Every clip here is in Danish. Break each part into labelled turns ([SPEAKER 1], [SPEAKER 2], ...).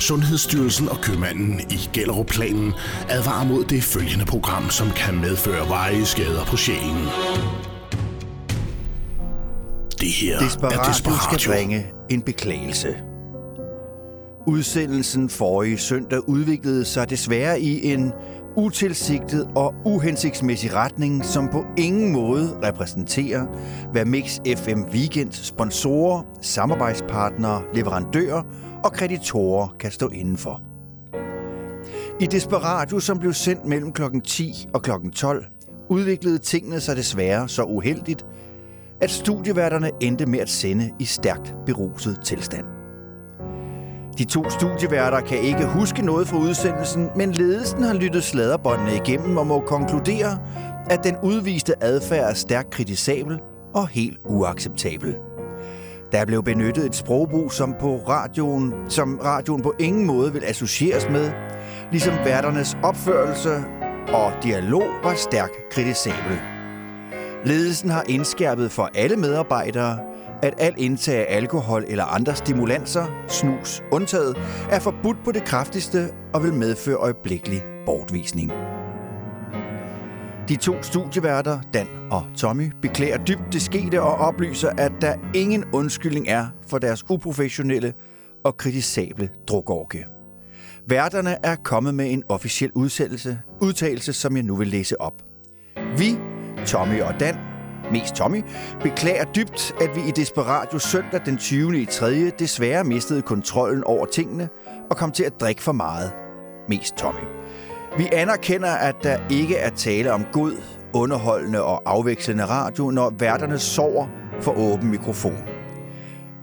[SPEAKER 1] Sundhedsstyrelsen og købmanden i Gellerup-planen advarer mod det følgende program, som kan medføre veje skader på sjælen. Det her
[SPEAKER 2] Desperatio
[SPEAKER 1] er Desperatio.
[SPEAKER 2] skal bringe en beklagelse. Udsendelsen forrige søndag udviklede sig desværre i en utilsigtet og uhensigtsmæssig retning, som på ingen måde repræsenterer, hvad Mix FM Weekend sponsorer, samarbejdspartnere, leverandører og kreditorer kan stå indenfor. I Desperado, som blev sendt mellem kl. 10 og kl. 12, udviklede tingene sig desværre så uheldigt, at studieværterne endte med at sende i stærkt beruset tilstand. De to studieværter kan ikke huske noget fra udsendelsen, men ledelsen har lyttet sladderbåndene igennem og må konkludere, at den udviste adfærd er stærkt kritisabel og helt uacceptabel. Der blev benyttet et sprogbrug, som på radioen, som radioen på ingen måde vil associeres med, ligesom værternes opførelse og dialog var stærkt kritisabel. Ledelsen har indskærpet for alle medarbejdere, at al indtag af alkohol eller andre stimulanser, snus undtaget, er forbudt på det kraftigste og vil medføre øjeblikkelig bortvisning. De to studieværter, Dan og Tommy, beklager dybt det skete og oplyser, at der ingen undskyldning er for deres uprofessionelle og kritisable drukårke. Værterne er kommet med en officiel udsættelse, udtalelse, som jeg nu vil læse op. Vi, Tommy og Dan, mest Tommy, beklager dybt, at vi i Desperatio søndag den 20. i 3. desværre mistede kontrollen over tingene og kom til at drikke for meget. Mest Tommy. Vi anerkender, at der ikke er tale om god, underholdende og afvekslende radio, når værterne sover for åben mikrofon.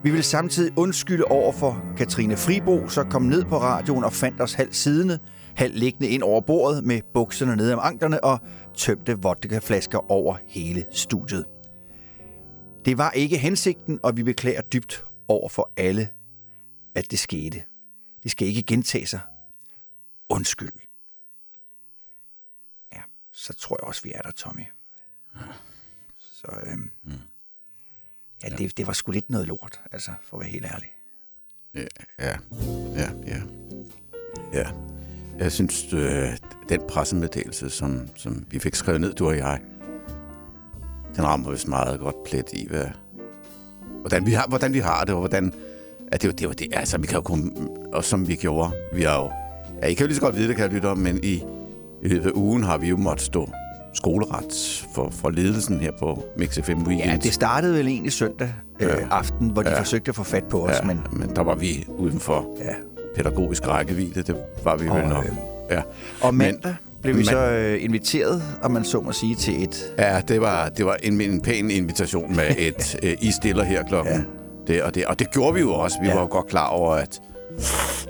[SPEAKER 2] Vi vil samtidig undskylde over for Katrine Fribo, så kom ned på radioen og fandt os halvt siddende, halvt liggende ind over bordet med bukserne nede om anklerne og tømte vodkaflasker over hele studiet. Det var ikke hensigten, og vi beklager dybt over for alle, at det skete. Det skal ikke gentage sig. Undskyld. Så tror jeg også, vi er der, Tommy. Så øhm, mm. ja, det, det var sgu lidt noget lort, altså, for at være helt ærlig.
[SPEAKER 3] Ja, ja, ja, ja. ja. Jeg synes, øh, den pressemeddelelse, som, som vi fik skrevet ned, du og jeg, den rammer vist meget godt plet i, hvad, hvordan, vi har, hvordan vi har det, og hvordan... At det, det det, altså, vi kan jo kun... Og som vi gjorde, vi har jo... Ja, I kan jo lige så godt vide det, kan jeg lytte om, men i, i løbet af ugen har vi jo måttet stå skoleret for, for ledelsen her på Mix FM Weekend.
[SPEAKER 2] Ja, det startede vel egentlig søndag øh,
[SPEAKER 3] Ja.
[SPEAKER 2] aften, hvor de
[SPEAKER 3] Ja.
[SPEAKER 2] forsøgte at få fat på os,
[SPEAKER 3] ja,
[SPEAKER 2] men
[SPEAKER 3] men der var vi uden for
[SPEAKER 2] ja.
[SPEAKER 3] pædagogisk rækkevidde. Det var vi vel
[SPEAKER 2] Og,
[SPEAKER 3] nok.
[SPEAKER 2] øh,
[SPEAKER 3] Ja.
[SPEAKER 2] Og mandag blev vi
[SPEAKER 3] men-
[SPEAKER 2] så øh, inviteret, om man så må sige, til et...
[SPEAKER 3] Ja, det var, det var en, en pæn invitation med et øh, I stiller her klokken.
[SPEAKER 2] Ja.
[SPEAKER 3] Det, og, det, og det gjorde vi jo også. Vi
[SPEAKER 2] ja.
[SPEAKER 3] var jo godt klar over, at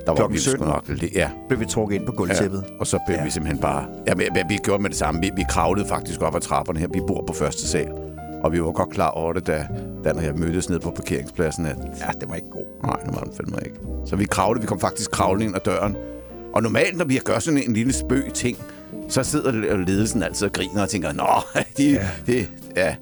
[SPEAKER 3] der var vi sgu
[SPEAKER 2] 17.
[SPEAKER 3] nok lidt. Ja.
[SPEAKER 2] blev vi trukket ind på gulvtæppet.
[SPEAKER 3] ja. Og så blev
[SPEAKER 2] Ja.
[SPEAKER 3] vi simpelthen bare... Ja, men vi gjorde med det samme. Vi, vi kravlede faktisk op ad trapperne her. Vi bor på første sal. Og vi var godt klar over det, da Dan og jeg mødtes ned på parkeringspladsen, at
[SPEAKER 2] Ja, det var ikke god.
[SPEAKER 3] nej, nu var den fandme ikke. Så vi kravlede, vi kom faktisk kravlende ind ad døren. Og normalt, når vi gør sådan en lille spøg ting, så sidder ledelsen altid og griner og tænker, Nå, de,
[SPEAKER 2] ja.
[SPEAKER 3] det, ja,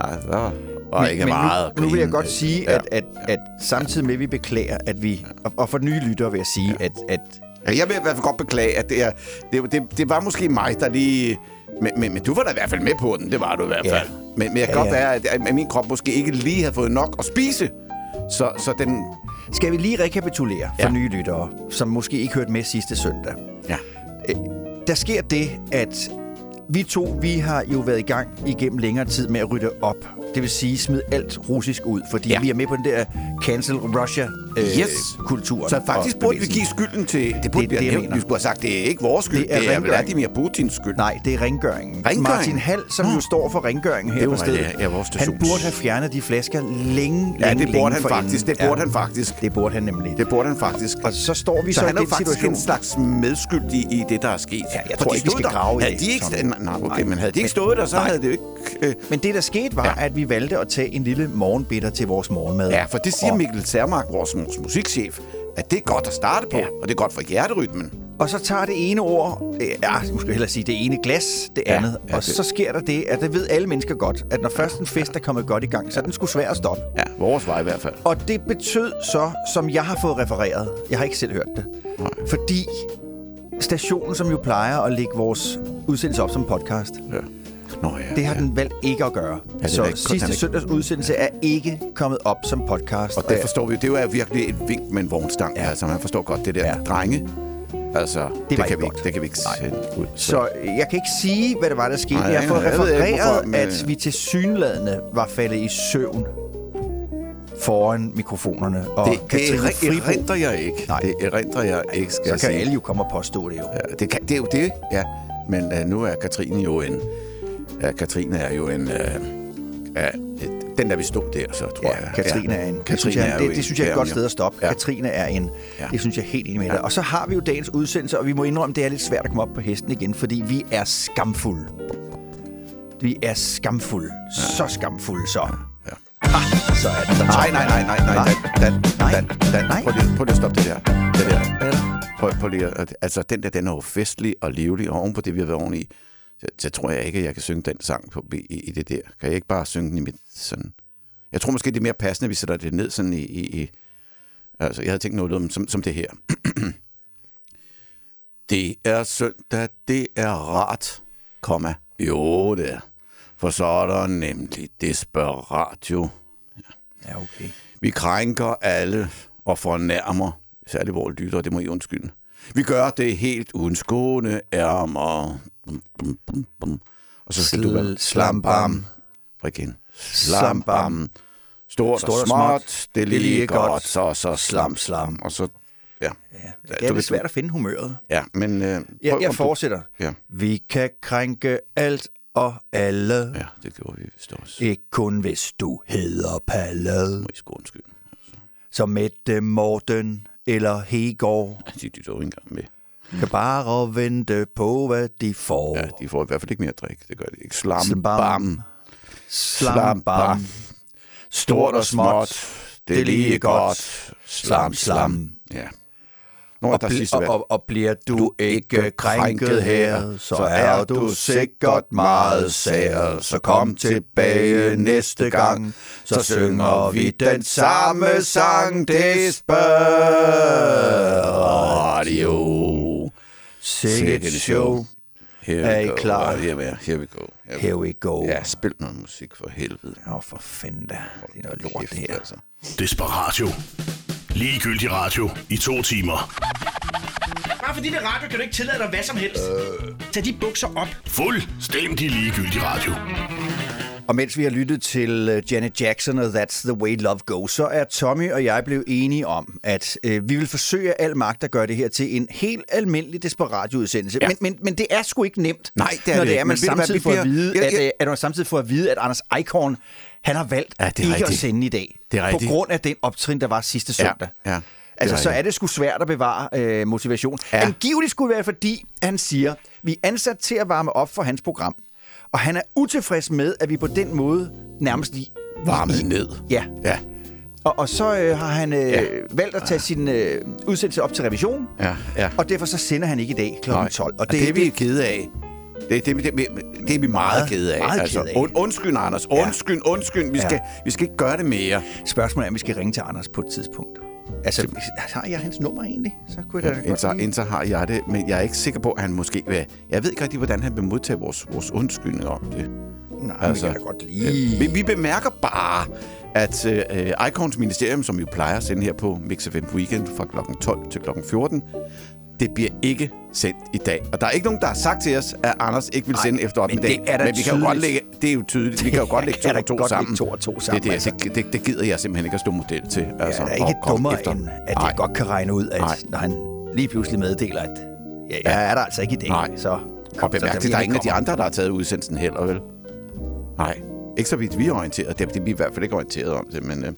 [SPEAKER 3] altså, der var ikke
[SPEAKER 2] men
[SPEAKER 3] meget
[SPEAKER 2] nu, nu vil jeg godt sige,
[SPEAKER 3] Ja.
[SPEAKER 2] at, at, at samtidig med, at vi beklager, at vi... Og, og for nye lyttere vil jeg sige, at, at
[SPEAKER 3] Ja, jeg vil i hvert fald godt beklage, at det, er, det, det, det var måske mig, der lige... Men, men, men du var da i hvert fald med på den, det var du i hvert
[SPEAKER 2] Ja.
[SPEAKER 3] fald. Men, men jeg kan
[SPEAKER 2] Ja,
[SPEAKER 3] godt
[SPEAKER 2] ja.
[SPEAKER 3] være, at, at min krop måske ikke lige havde fået nok at spise. Så, så den...
[SPEAKER 2] skal vi lige rekapitulere for
[SPEAKER 3] Ja.
[SPEAKER 2] nye lyttere, som måske ikke hørte med sidste søndag.
[SPEAKER 3] Ja.
[SPEAKER 2] Der sker det, at vi to, vi har jo været i gang igennem længere tid med at rydde op. Det vil sige, smid alt russisk ud, fordi ja. Vi er med på den der cancel Russia-kultur.
[SPEAKER 3] Yes. Så faktisk burde vi give skylden til... Det burde
[SPEAKER 2] Det-
[SPEAKER 3] det, vi
[SPEAKER 2] det, jeg
[SPEAKER 3] have nævnt.
[SPEAKER 2] mener.
[SPEAKER 3] Vi skulle have sagt, det er ikke vores skyld.
[SPEAKER 2] Det
[SPEAKER 3] Det
[SPEAKER 2] er
[SPEAKER 3] det er. Vladimir Putins skyld.
[SPEAKER 2] Nej, det er rengøringen.
[SPEAKER 3] Rengøring?
[SPEAKER 2] Martin Hall, som
[SPEAKER 3] Nå.
[SPEAKER 2] jo står for rengøringen her
[SPEAKER 3] Det
[SPEAKER 2] på stedet.
[SPEAKER 3] det, ja, vores
[SPEAKER 2] han burde have fjernet de flasker længe,
[SPEAKER 3] Ja,
[SPEAKER 2] længe,
[SPEAKER 3] det burde
[SPEAKER 2] længe
[SPEAKER 3] han faktisk. Det burde han faktisk.
[SPEAKER 2] Det burde han nemlig.
[SPEAKER 3] Det burde han faktisk.
[SPEAKER 2] Og så står vi så,
[SPEAKER 3] Så
[SPEAKER 2] i
[SPEAKER 3] han er faktisk
[SPEAKER 2] situation.
[SPEAKER 3] en slags medskyldig i det, der er sket.
[SPEAKER 2] Ja, jeg tror ikke, vi skal grave i det,
[SPEAKER 3] nej, okay, men havde de ikke stået der, så havde det jo ikke... Øh,
[SPEAKER 2] Men det, der skete, var,
[SPEAKER 3] Ja.
[SPEAKER 2] at vi valgte at tage en lille morgenbitter til vores morgenmad.
[SPEAKER 3] Ja, for det siger Mikkel Sermark, vores, vores musikchef, at det er godt at starte på,
[SPEAKER 2] Ja.
[SPEAKER 3] og det er godt for hjerterytmen.
[SPEAKER 2] Og så tager det ene ord, øh, ja, nu skal jeg hellere sige det ene glas, det
[SPEAKER 3] Ja,
[SPEAKER 2] andet.
[SPEAKER 3] ja,
[SPEAKER 2] og
[SPEAKER 3] det-
[SPEAKER 2] så sker der det, at det ved alle mennesker godt, at når først en fest er kommet godt i gang, så er den sgu svær at stoppe.
[SPEAKER 3] Ja, vores vej i hvert fald.
[SPEAKER 2] Og det betød så, som jeg har fået refereret, jeg har ikke selv hørt det,
[SPEAKER 3] Nej.
[SPEAKER 2] fordi stationen, som jo plejer at lægge vores udsendelse op som podcast,
[SPEAKER 3] Ja. Nå ja.
[SPEAKER 2] det har
[SPEAKER 3] ja.
[SPEAKER 2] den valgt ikke at gøre.
[SPEAKER 3] det er
[SPEAKER 2] så
[SPEAKER 3] ikke-
[SPEAKER 2] sidste
[SPEAKER 3] ikke-
[SPEAKER 2] søndags udsendelse er ikke kommet op som podcast.
[SPEAKER 3] Og det forstår vi. Det er jo virkelig et vink med en vognstang. Ja.
[SPEAKER 2] Ja.
[SPEAKER 3] Altså, man forstår godt det der
[SPEAKER 2] Ja.
[SPEAKER 3] ja. drenge. Altså, det, det, kan
[SPEAKER 2] ikke
[SPEAKER 3] vi
[SPEAKER 2] godt.
[SPEAKER 3] ikke, det kan vi ikke sende ud.
[SPEAKER 2] Så jeg kan ikke sige, hvad det var, der skete.
[SPEAKER 3] Nej,
[SPEAKER 2] jeg har fået
[SPEAKER 3] ikke,
[SPEAKER 2] refereret,
[SPEAKER 3] men-
[SPEAKER 2] at vi til synladende var faldet i søvn foran mikrofonerne. Og
[SPEAKER 3] det, det
[SPEAKER 2] Katrine
[SPEAKER 3] er,
[SPEAKER 2] Fribo,
[SPEAKER 3] erindrer jeg ikke.
[SPEAKER 2] Nej.
[SPEAKER 3] Det erindrer jeg ikke, skal
[SPEAKER 2] så
[SPEAKER 3] jeg
[SPEAKER 2] kan
[SPEAKER 3] sige.
[SPEAKER 2] alle jo komme og påstå det jo.
[SPEAKER 3] Ja, det, kan, det er jo det, ja. Men uh, nu er Katrine jo en... Ja, Katrine er jo en... Uh, ja, den der vi stod der, så tror jeg.
[SPEAKER 2] Ja, Katrine er en. Det
[SPEAKER 3] Katrine
[SPEAKER 2] synes jeg,
[SPEAKER 3] er
[SPEAKER 2] det, det synes jeg er et godt sted at stoppe.
[SPEAKER 3] Ja.
[SPEAKER 2] Katrine er en.
[SPEAKER 3] Ja.
[SPEAKER 2] Det synes jeg er helt enig med dig. Og så har vi jo dagens udsendelse, og vi må indrømme, det er lidt svært at komme op på hesten igen, fordi vi er skamfulde. Vi er skamfulde. Så skamfulde, så.
[SPEAKER 3] Ja.
[SPEAKER 2] Ah, så er det der
[SPEAKER 3] Nej, nej, nej, nej, nej? Dan, Dan,
[SPEAKER 2] Nej.
[SPEAKER 3] Dan, Dan,
[SPEAKER 2] Nej.
[SPEAKER 3] prøv lige, prøv lige at stoppe det der. Det der.
[SPEAKER 2] Er?
[SPEAKER 3] Prøv, prøv lige at, altså, den der, den er jo festlig og livlig, og oven på det, vi har været oveni, så, så tror jeg ikke, at jeg kan synge den sang på, i, i det der. Kan jeg ikke bare synge den i mit sådan... Jeg tror måske, det er mere passende, at vi sætter det ned sådan i... i, i altså, jeg havde tænkt noget om, som, som det her. det er søndag, det er rart, komma. Jo, det er. For så er der nemlig desperatio.
[SPEAKER 2] Ja, okay.
[SPEAKER 3] Vi krænker alle og fornærmer, særligt vores lyttere, det må I undskylde. Vi gør det helt uden skåne ærmer. Bum, bum, bum, bum. Og så skal du være
[SPEAKER 2] Sl-
[SPEAKER 3] slambam. Igen. Slambam. Stort,
[SPEAKER 2] Stort
[SPEAKER 3] og småt,
[SPEAKER 2] småt,
[SPEAKER 3] det er lige godt, så, så slam,
[SPEAKER 2] Slam.
[SPEAKER 3] Og så, ja.
[SPEAKER 2] Ja,
[SPEAKER 3] Ja,
[SPEAKER 2] det er
[SPEAKER 3] du-
[SPEAKER 2] lidt svært at finde humøret.
[SPEAKER 3] Ja, men... Øh,
[SPEAKER 2] Ja,
[SPEAKER 3] prøv-
[SPEAKER 2] jeg
[SPEAKER 3] om du-
[SPEAKER 2] fortsætter.
[SPEAKER 3] Ja.
[SPEAKER 2] Vi kan krænke alt og alle.
[SPEAKER 3] Ja, det gjorde vi vist også.
[SPEAKER 2] Ikke kun hvis du hedder Palle.
[SPEAKER 3] Må I sgu undskylde.
[SPEAKER 2] Som Mette Morten eller Hegård.
[SPEAKER 3] De er dog ikke engang med.
[SPEAKER 2] Kan bare vente på, hvad de får.
[SPEAKER 3] Ja, de får i hvert fald ikke mere at drikke. Det gør de ikke. Slam,
[SPEAKER 2] Slam,
[SPEAKER 3] bam.
[SPEAKER 2] bam. Slam, bam.
[SPEAKER 3] Stort og småt, det er lige godt.
[SPEAKER 2] Slam, slam.
[SPEAKER 3] Ja. Nå,
[SPEAKER 2] Og, bl- og, og, og bliver du,
[SPEAKER 3] Du
[SPEAKER 2] ikke krænket her, så er du sikkert meget sær. Så kom tilbage næste gang, så synger vi den samme sang.
[SPEAKER 3] Radio.
[SPEAKER 2] Sikkert show.
[SPEAKER 3] Here
[SPEAKER 2] Er
[SPEAKER 3] we
[SPEAKER 2] I
[SPEAKER 3] go.
[SPEAKER 2] klar?
[SPEAKER 3] Here, we- here we go. Here we
[SPEAKER 2] Here we go.
[SPEAKER 3] Ja, spil noget musik for helvede.
[SPEAKER 2] Åh, for fanden da. Det er noget lort, det her.
[SPEAKER 3] Altså.
[SPEAKER 1] Desperatio. Ligegyldig radio i to timer.
[SPEAKER 4] Bare fordi det er radio, kan du ikke tillade dig hvad som helst. Øh. Tag de bukser op.
[SPEAKER 1] Fuldstændig ligegyldig radio.
[SPEAKER 2] Og mens vi har lyttet til øh, Janet Jackson og That's the Way Love Goes, så er Tommy og jeg blevet enige om, at øh, vi vil forsøge al magt at gøre det her til en helt almindelig desperatio-udsendelse.
[SPEAKER 3] Ja.
[SPEAKER 2] Men, men, men det er sgu ikke nemt,
[SPEAKER 3] Nej, det er
[SPEAKER 2] når
[SPEAKER 3] det
[SPEAKER 2] det er, man samtidig får at
[SPEAKER 3] bliver-
[SPEAKER 2] vide, at,
[SPEAKER 3] ja.
[SPEAKER 2] øh, at man samtidig får at vide, at Anders Eichhorn, han har valgt
[SPEAKER 3] Ja, det er
[SPEAKER 2] ikke
[SPEAKER 3] rigtigt.
[SPEAKER 2] at sende i dag.
[SPEAKER 3] Det er
[SPEAKER 2] på
[SPEAKER 3] rigtigt.
[SPEAKER 2] grund af den optrin, der var sidste
[SPEAKER 3] Ja,
[SPEAKER 2] søndag.
[SPEAKER 3] ja, det
[SPEAKER 2] Altså,
[SPEAKER 3] er
[SPEAKER 2] så er det sgu svært at bevare øh, motivation.
[SPEAKER 3] Ja.
[SPEAKER 2] Ja. Angiveligt skulle det være, fordi han siger, vi er ansat til at varme op for hans program. Og han er utilfreds med, at vi på den måde nærmest i...
[SPEAKER 3] Varmet ned.
[SPEAKER 2] Ja,
[SPEAKER 3] Ja,
[SPEAKER 2] og, og så øh, har han øh,
[SPEAKER 3] Ja.
[SPEAKER 2] ja. valgt at tage sin øh, udsendelse op til revision.
[SPEAKER 3] ja, ja.
[SPEAKER 2] Og derfor så sender han ikke i dag kl. 12. Og
[SPEAKER 3] Og det, det er vi kede af. Det, det, det, det, det er vi meget,
[SPEAKER 2] Meget-
[SPEAKER 3] kede af.
[SPEAKER 2] meget
[SPEAKER 3] altså,
[SPEAKER 2] kede af.
[SPEAKER 3] Und, undskyld, Anders. Undskyld, undskyld. Vi,
[SPEAKER 2] Ja.
[SPEAKER 3] skal, vi skal ikke gøre det mere.
[SPEAKER 2] Spørgsmålet er, om vi skal ringe til Anders på et tidspunkt. Altså, har jeg hans nummer egentlig? Så kunne jeg da
[SPEAKER 3] Indtil,
[SPEAKER 2] godt lige...
[SPEAKER 3] indtil har jeg det, men jeg er ikke sikker på, at han måske vil... Jeg ved ikke rigtig, hvordan han vil modtage vores, vores undskyldning om det.
[SPEAKER 2] Nej, altså, men jeg da godt lige...
[SPEAKER 3] Vi, vi bemærker bare, at øh, Icons Ministerium, som vi plejer at sende her på Mix FM Weekend fra kl. 12 til kl. 14, det bliver ikke sendt i dag. Og der er ikke nogen, der har sagt til os, at Anders ikke vil sende efter op
[SPEAKER 2] men
[SPEAKER 3] i dag.
[SPEAKER 2] det er da
[SPEAKER 3] men vi kan jo godt lægge, det er jo tydeligt. Vi kan jo godt lægge to og to
[SPEAKER 2] godt
[SPEAKER 3] sammen.
[SPEAKER 2] to og to sammen,
[SPEAKER 3] Det,
[SPEAKER 2] altså.
[SPEAKER 3] det, det, det, det gider jeg simpelthen ikke at stå model til.
[SPEAKER 2] Jeg
[SPEAKER 3] Altså,
[SPEAKER 2] er ikke dummere
[SPEAKER 3] efter.
[SPEAKER 2] end, at jeg godt kan regne ud, at
[SPEAKER 3] Nej.
[SPEAKER 2] når han lige pludselig meddeler, at ja, jeg er der altså ikke i dag,
[SPEAKER 3] Nej.
[SPEAKER 2] så...
[SPEAKER 3] Og bemærk der er ingen af de andre, der har taget udsendelsen heller, vel? Nej. Ikke så vidt vi er orienteret. Det, det er vi i hvert fald ikke orienteret om det, men... Øh,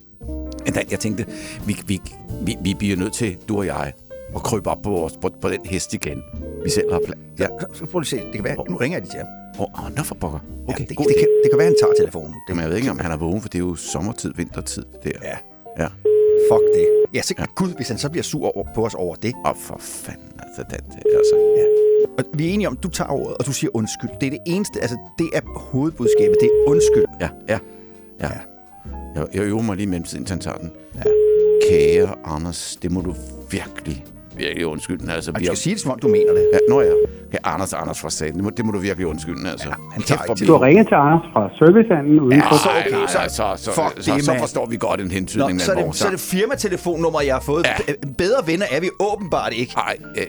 [SPEAKER 3] jeg tænkte, vi, vi, vi, vi bliver nødt til, du og jeg, at krybe op på, vores, på, på den hest igen. Vi selv har plan. Ja.
[SPEAKER 2] Så, prøv lige se. Det kan være, nu ringer lige til ham.
[SPEAKER 3] Åh, oh, nå for pokker. Okay,
[SPEAKER 2] ja, det, det,
[SPEAKER 3] god
[SPEAKER 2] det, kan, det kan være, han tager telefonen. Det,
[SPEAKER 3] Jamen, jeg ved ikke, om han er vågen, for det er jo sommertid, vintertid, der.
[SPEAKER 2] Ja.
[SPEAKER 3] Ja.
[SPEAKER 2] Fuck det. Ja, så, ja. gud, hvis han så bliver sur over, på os over det.
[SPEAKER 3] Åh, for fanden, altså, den, det, altså.
[SPEAKER 2] Og vi er enige om, du tager ordet, og du siger undskyld. Det er det eneste, altså det er hovedbudskabet, det er undskyld.
[SPEAKER 3] Ja, ja, ja.
[SPEAKER 2] Ja.
[SPEAKER 3] Jeg, jeg øver mig lige mellem tiden, han tager den.
[SPEAKER 2] Ja.
[SPEAKER 3] Kære Anders, det må du virkelig, virkelig undskylde. Altså,
[SPEAKER 2] Og
[SPEAKER 3] vi
[SPEAKER 2] du
[SPEAKER 3] har-
[SPEAKER 2] skal sige det, som om du mener det.
[SPEAKER 3] Ja, nå ja. ja Anders, Anders fra staten. Det må, det må du virkelig undskylde, altså. Ja,
[SPEAKER 2] han tager ikke til
[SPEAKER 5] Du har ringet til Anders fra servicehandlen ude
[SPEAKER 3] Ja,
[SPEAKER 5] for...
[SPEAKER 2] så okay,
[SPEAKER 3] nej,
[SPEAKER 2] så-
[SPEAKER 3] nej, så, så,
[SPEAKER 2] fuck
[SPEAKER 3] så,
[SPEAKER 2] det,
[SPEAKER 3] så forstår vi godt en
[SPEAKER 2] Nå,
[SPEAKER 3] hentydning
[SPEAKER 2] så, er det, så er det firmatelefonnummer, jeg har fået.
[SPEAKER 3] Ja.
[SPEAKER 2] Bedre venner er vi åbenbart ikke.
[SPEAKER 3] Nej, øh,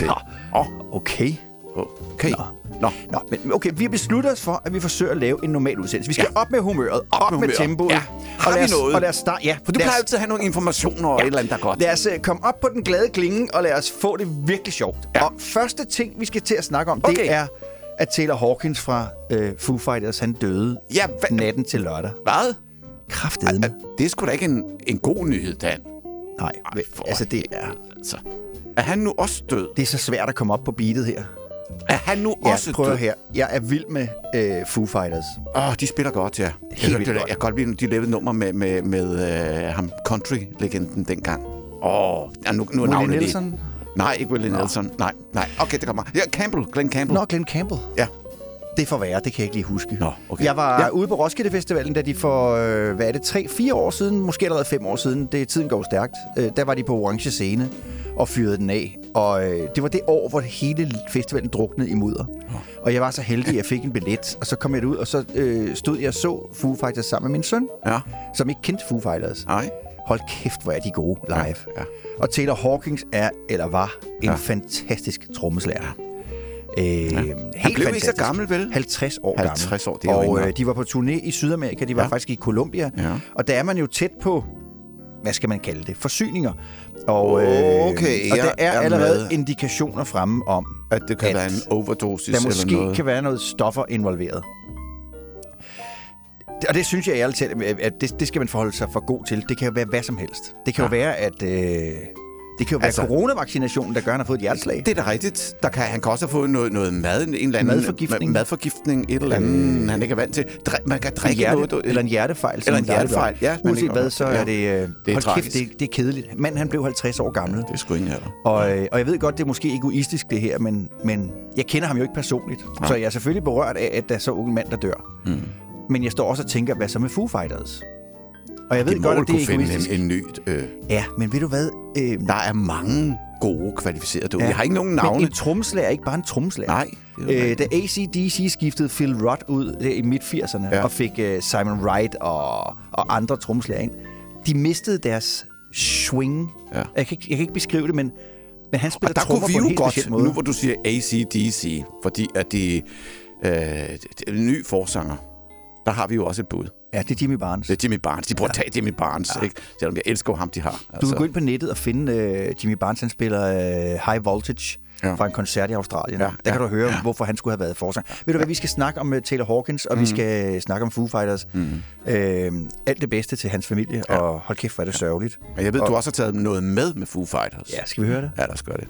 [SPEAKER 3] øh,
[SPEAKER 2] Nå,
[SPEAKER 3] åh,
[SPEAKER 2] okay.
[SPEAKER 3] Okay.
[SPEAKER 2] Nå.
[SPEAKER 3] Nå.
[SPEAKER 2] Nå, men okay, vi har besluttet os for, at vi forsøger at lave en normal udsendelse. Vi skal
[SPEAKER 3] Ja.
[SPEAKER 2] op med humøret, op, op med,
[SPEAKER 3] humøret.
[SPEAKER 2] tempoet.
[SPEAKER 3] Ja. Har
[SPEAKER 2] og lad
[SPEAKER 3] vi
[SPEAKER 2] os,
[SPEAKER 3] noget?
[SPEAKER 2] Og lad os starte, ja.
[SPEAKER 3] For du
[SPEAKER 2] lad
[SPEAKER 3] plejer altid at have nogle informationer og et eller andet, der er godt.
[SPEAKER 2] Lad os uh, komme op på den glade klinge, og lad os få det virkelig sjovt.
[SPEAKER 3] Ja.
[SPEAKER 2] Og første ting, vi skal til at snakke om,
[SPEAKER 3] Okay.
[SPEAKER 2] det er, at Taylor Hawkins fra uh, Foo Fighters, han døde
[SPEAKER 3] Ja, hvad-
[SPEAKER 2] natten til lørdag.
[SPEAKER 3] Hvad?
[SPEAKER 2] Kraftedeme.
[SPEAKER 3] Det er sgu da ikke en, en god nyhed, Dan.
[SPEAKER 2] Nej,
[SPEAKER 3] Ej, for
[SPEAKER 2] altså det er,
[SPEAKER 3] Altså, er han nu også død?
[SPEAKER 2] det er så svært at komme op på beatet her.
[SPEAKER 3] Er han nu
[SPEAKER 2] Ja,
[SPEAKER 3] også
[SPEAKER 2] prøv
[SPEAKER 3] død?
[SPEAKER 2] her. Jeg er vild med uh, Foo Fighters.
[SPEAKER 3] Åh, oh, de spiller godt, ja.
[SPEAKER 2] Helt
[SPEAKER 3] jeg,
[SPEAKER 2] vildt godt.
[SPEAKER 3] jeg kan godt lide, de lavede nummer med, med, med uh, ham country-legenden dengang. Åh, oh, ja, nu, nu er navnet lige-
[SPEAKER 2] Nelson?
[SPEAKER 3] Nej, ikke Willie Nelson. Nej, nej. Okay, det kommer. Ja, Campbell. Glenn Campbell.
[SPEAKER 2] Nå, Glenn Campbell.
[SPEAKER 3] Ja.
[SPEAKER 2] Det får være, det kan jeg ikke lige huske.
[SPEAKER 3] Nå, okay.
[SPEAKER 2] Jeg var
[SPEAKER 3] ja.
[SPEAKER 2] ude på Roskilde Festivalen, da de for, øh, hvad er det, 3-4 år siden, måske allerede 5 år siden, det tiden går stærkt, øh, der var de på orange scene og fyrede den af. Og øh, det var det år, hvor hele festivalen druknede i mudder. Og jeg var så heldig, at jeg fik en billet, og så kom jeg ud, og så øh, stod jeg og så Foo Fighters sammen med min søn,
[SPEAKER 3] Ja.
[SPEAKER 2] som ikke kendte Foo Fighters.
[SPEAKER 3] Nej.
[SPEAKER 2] Hold kæft, hvor er de gode live.
[SPEAKER 3] Ja, ja.
[SPEAKER 2] Og Taylor Hawkings er, eller var, en
[SPEAKER 3] Ja.
[SPEAKER 2] fantastisk trommeslager. Øh, helt
[SPEAKER 3] Han blev ikke så
[SPEAKER 2] fantastisk.
[SPEAKER 3] gammel, vel?
[SPEAKER 2] 50 år gammel.
[SPEAKER 3] 50 år, det er
[SPEAKER 2] Og øh, de var på turné i Sydamerika, de var
[SPEAKER 3] Ja.
[SPEAKER 2] ja. faktisk i Colombia.
[SPEAKER 3] Ja.
[SPEAKER 2] Og der er man jo tæt på, hvad skal man kalde det, forsyninger. Og,
[SPEAKER 3] Okay,
[SPEAKER 2] og
[SPEAKER 3] jeg
[SPEAKER 2] der er,
[SPEAKER 3] er
[SPEAKER 2] allerede
[SPEAKER 3] med.
[SPEAKER 2] indikationer fremme om,
[SPEAKER 3] At det kan
[SPEAKER 2] At
[SPEAKER 3] være en overdosis
[SPEAKER 2] der
[SPEAKER 3] eller
[SPEAKER 2] måske
[SPEAKER 3] noget.
[SPEAKER 2] kan være noget stoffer involveret. Og det synes jeg ærligt talt, at det, det skal man forholde sig for god til. Det kan jo være hvad som helst. Det kan jo være, at... Øh, det kan jo være
[SPEAKER 3] Altså-
[SPEAKER 2] altså, coronavaccinationen, der gør, at han har fået et hjerteslag.
[SPEAKER 3] Det er da rigtigt. Der kan, han kan også have fået noget, noget mad, en eller anden
[SPEAKER 2] Madforgiftning.
[SPEAKER 3] ma- madforgiftning, et eller andet, han ikke er vant til. Dri- man kan
[SPEAKER 2] en
[SPEAKER 3] drikke
[SPEAKER 2] hjerte,
[SPEAKER 3] noget. du-
[SPEAKER 2] eller en hjertefejl.
[SPEAKER 3] Eller en hjertefejl, ja,
[SPEAKER 2] Uanset
[SPEAKER 3] ikke
[SPEAKER 2] hvad, så
[SPEAKER 3] Ja.
[SPEAKER 2] er det... Øh,
[SPEAKER 3] Det er
[SPEAKER 2] hold
[SPEAKER 3] tragisk.
[SPEAKER 2] kæft, det, det er kedeligt. Manden, han blev 50 år gammel.
[SPEAKER 3] Det er sgu alder.
[SPEAKER 2] Og, øh, og jeg ved godt, det er måske egoistisk, det her, men, men jeg kender ham jo ikke personligt.
[SPEAKER 3] Nej.
[SPEAKER 2] Så jeg er selvfølgelig berørt af, at der er så ung en mand, der dør.
[SPEAKER 3] Mm.
[SPEAKER 2] Men jeg står også og tænker, hvad så med Foo Fighters? Og jeg ved
[SPEAKER 3] Det
[SPEAKER 2] godt, at det er egoistisk.
[SPEAKER 3] en, en ny... Øh,
[SPEAKER 2] Ja, men ved du hvad? Øh,
[SPEAKER 3] der er mange gode kvalificerede derude.
[SPEAKER 2] ja,
[SPEAKER 3] Jeg har ikke nogen
[SPEAKER 2] Men
[SPEAKER 3] navne.
[SPEAKER 2] en trommeslager er ikke bare en trommeslager.
[SPEAKER 3] Nej. det
[SPEAKER 2] Øh, da ACDC skiftede Phil Rudd ud der i midt-80'erne
[SPEAKER 3] Ja.
[SPEAKER 2] og fik øh, Simon Wright og, og andre trommeslager ind, de mistede deres swing.
[SPEAKER 3] Ja.
[SPEAKER 2] Jeg, kan ikke, jeg kan ikke beskrive det, men, men han spiller
[SPEAKER 3] Og der
[SPEAKER 2] trommer
[SPEAKER 3] kunne vi
[SPEAKER 2] på en helt
[SPEAKER 3] godt,
[SPEAKER 2] måde.
[SPEAKER 3] nu hvor du siger ACDC, fordi at de... Øh, er en ny forsanger. Der har vi jo også et bud.
[SPEAKER 2] Ja, det er Jimmy Barnes.
[SPEAKER 3] Det er Jimmy Barnes. De prøver at tage Jimmy Barnes, ja. ikke? Selvom jeg elsker ham, de har. Altså.
[SPEAKER 2] Du kan gå ind på nettet og finde uh, Jimmy Barnes, han spiller uh, High Voltage
[SPEAKER 3] Ja.
[SPEAKER 2] ja. fra en koncert i Australien.
[SPEAKER 3] Ja,
[SPEAKER 2] Ja, der kan
[SPEAKER 3] ja,
[SPEAKER 2] du høre,
[SPEAKER 3] ja.
[SPEAKER 2] ja. hvorfor han skulle have været forsang. Ved du hvad, vi skal snakke om uh, Taylor Hawkins, og mm. vi skal snakke om Foo Fighters. Mm. Uh, alt det bedste til hans familie,
[SPEAKER 3] Ja.
[SPEAKER 2] ja. og hold kæft, hvor er det sørgeligt.
[SPEAKER 3] Men jeg ved,
[SPEAKER 2] Og-
[SPEAKER 3] du også har taget noget med med Foo Fighters.
[SPEAKER 2] Ja, skal vi høre det?
[SPEAKER 3] Ja, lad os gøre det.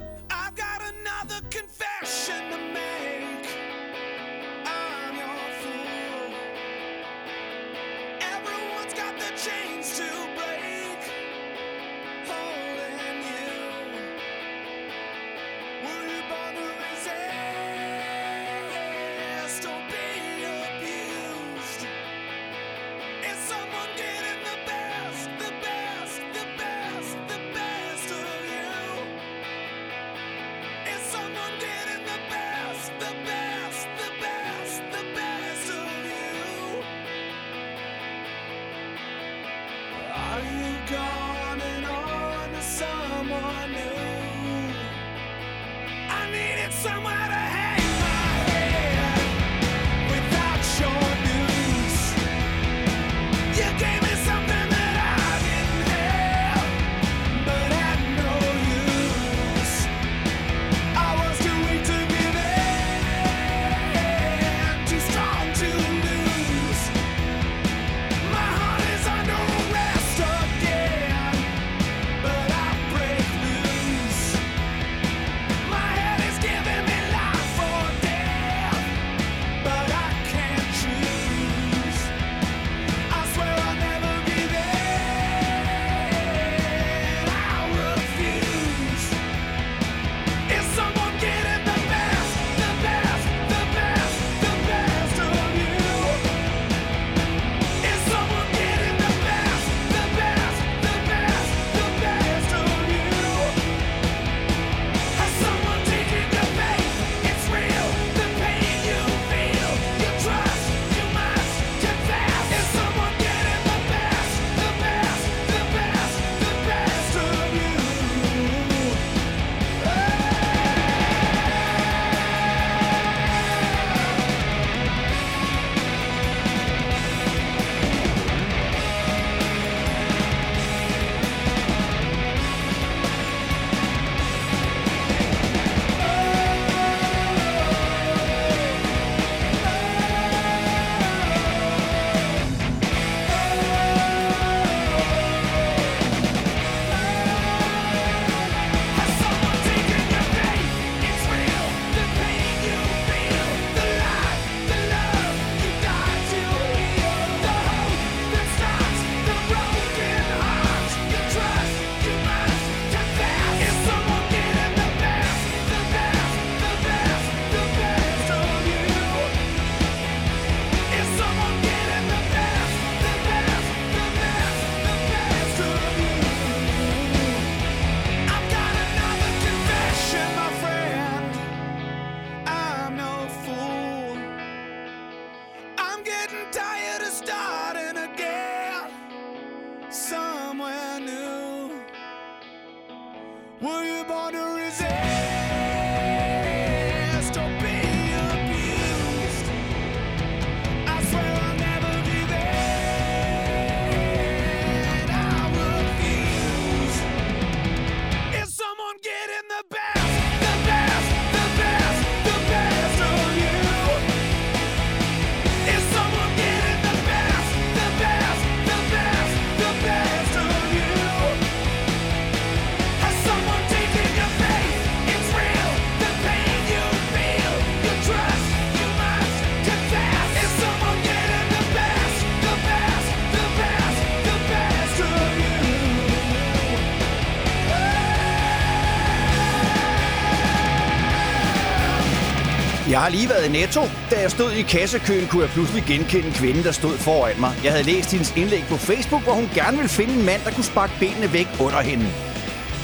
[SPEAKER 2] Har lige været i Netto. Da jeg stod i kassekøen, kunne jeg pludselig genkende kvinden, der stod foran mig. Jeg havde læst hendes indlæg på Facebook, hvor hun gerne ville finde en mand, der kunne sparke benene væk under hende.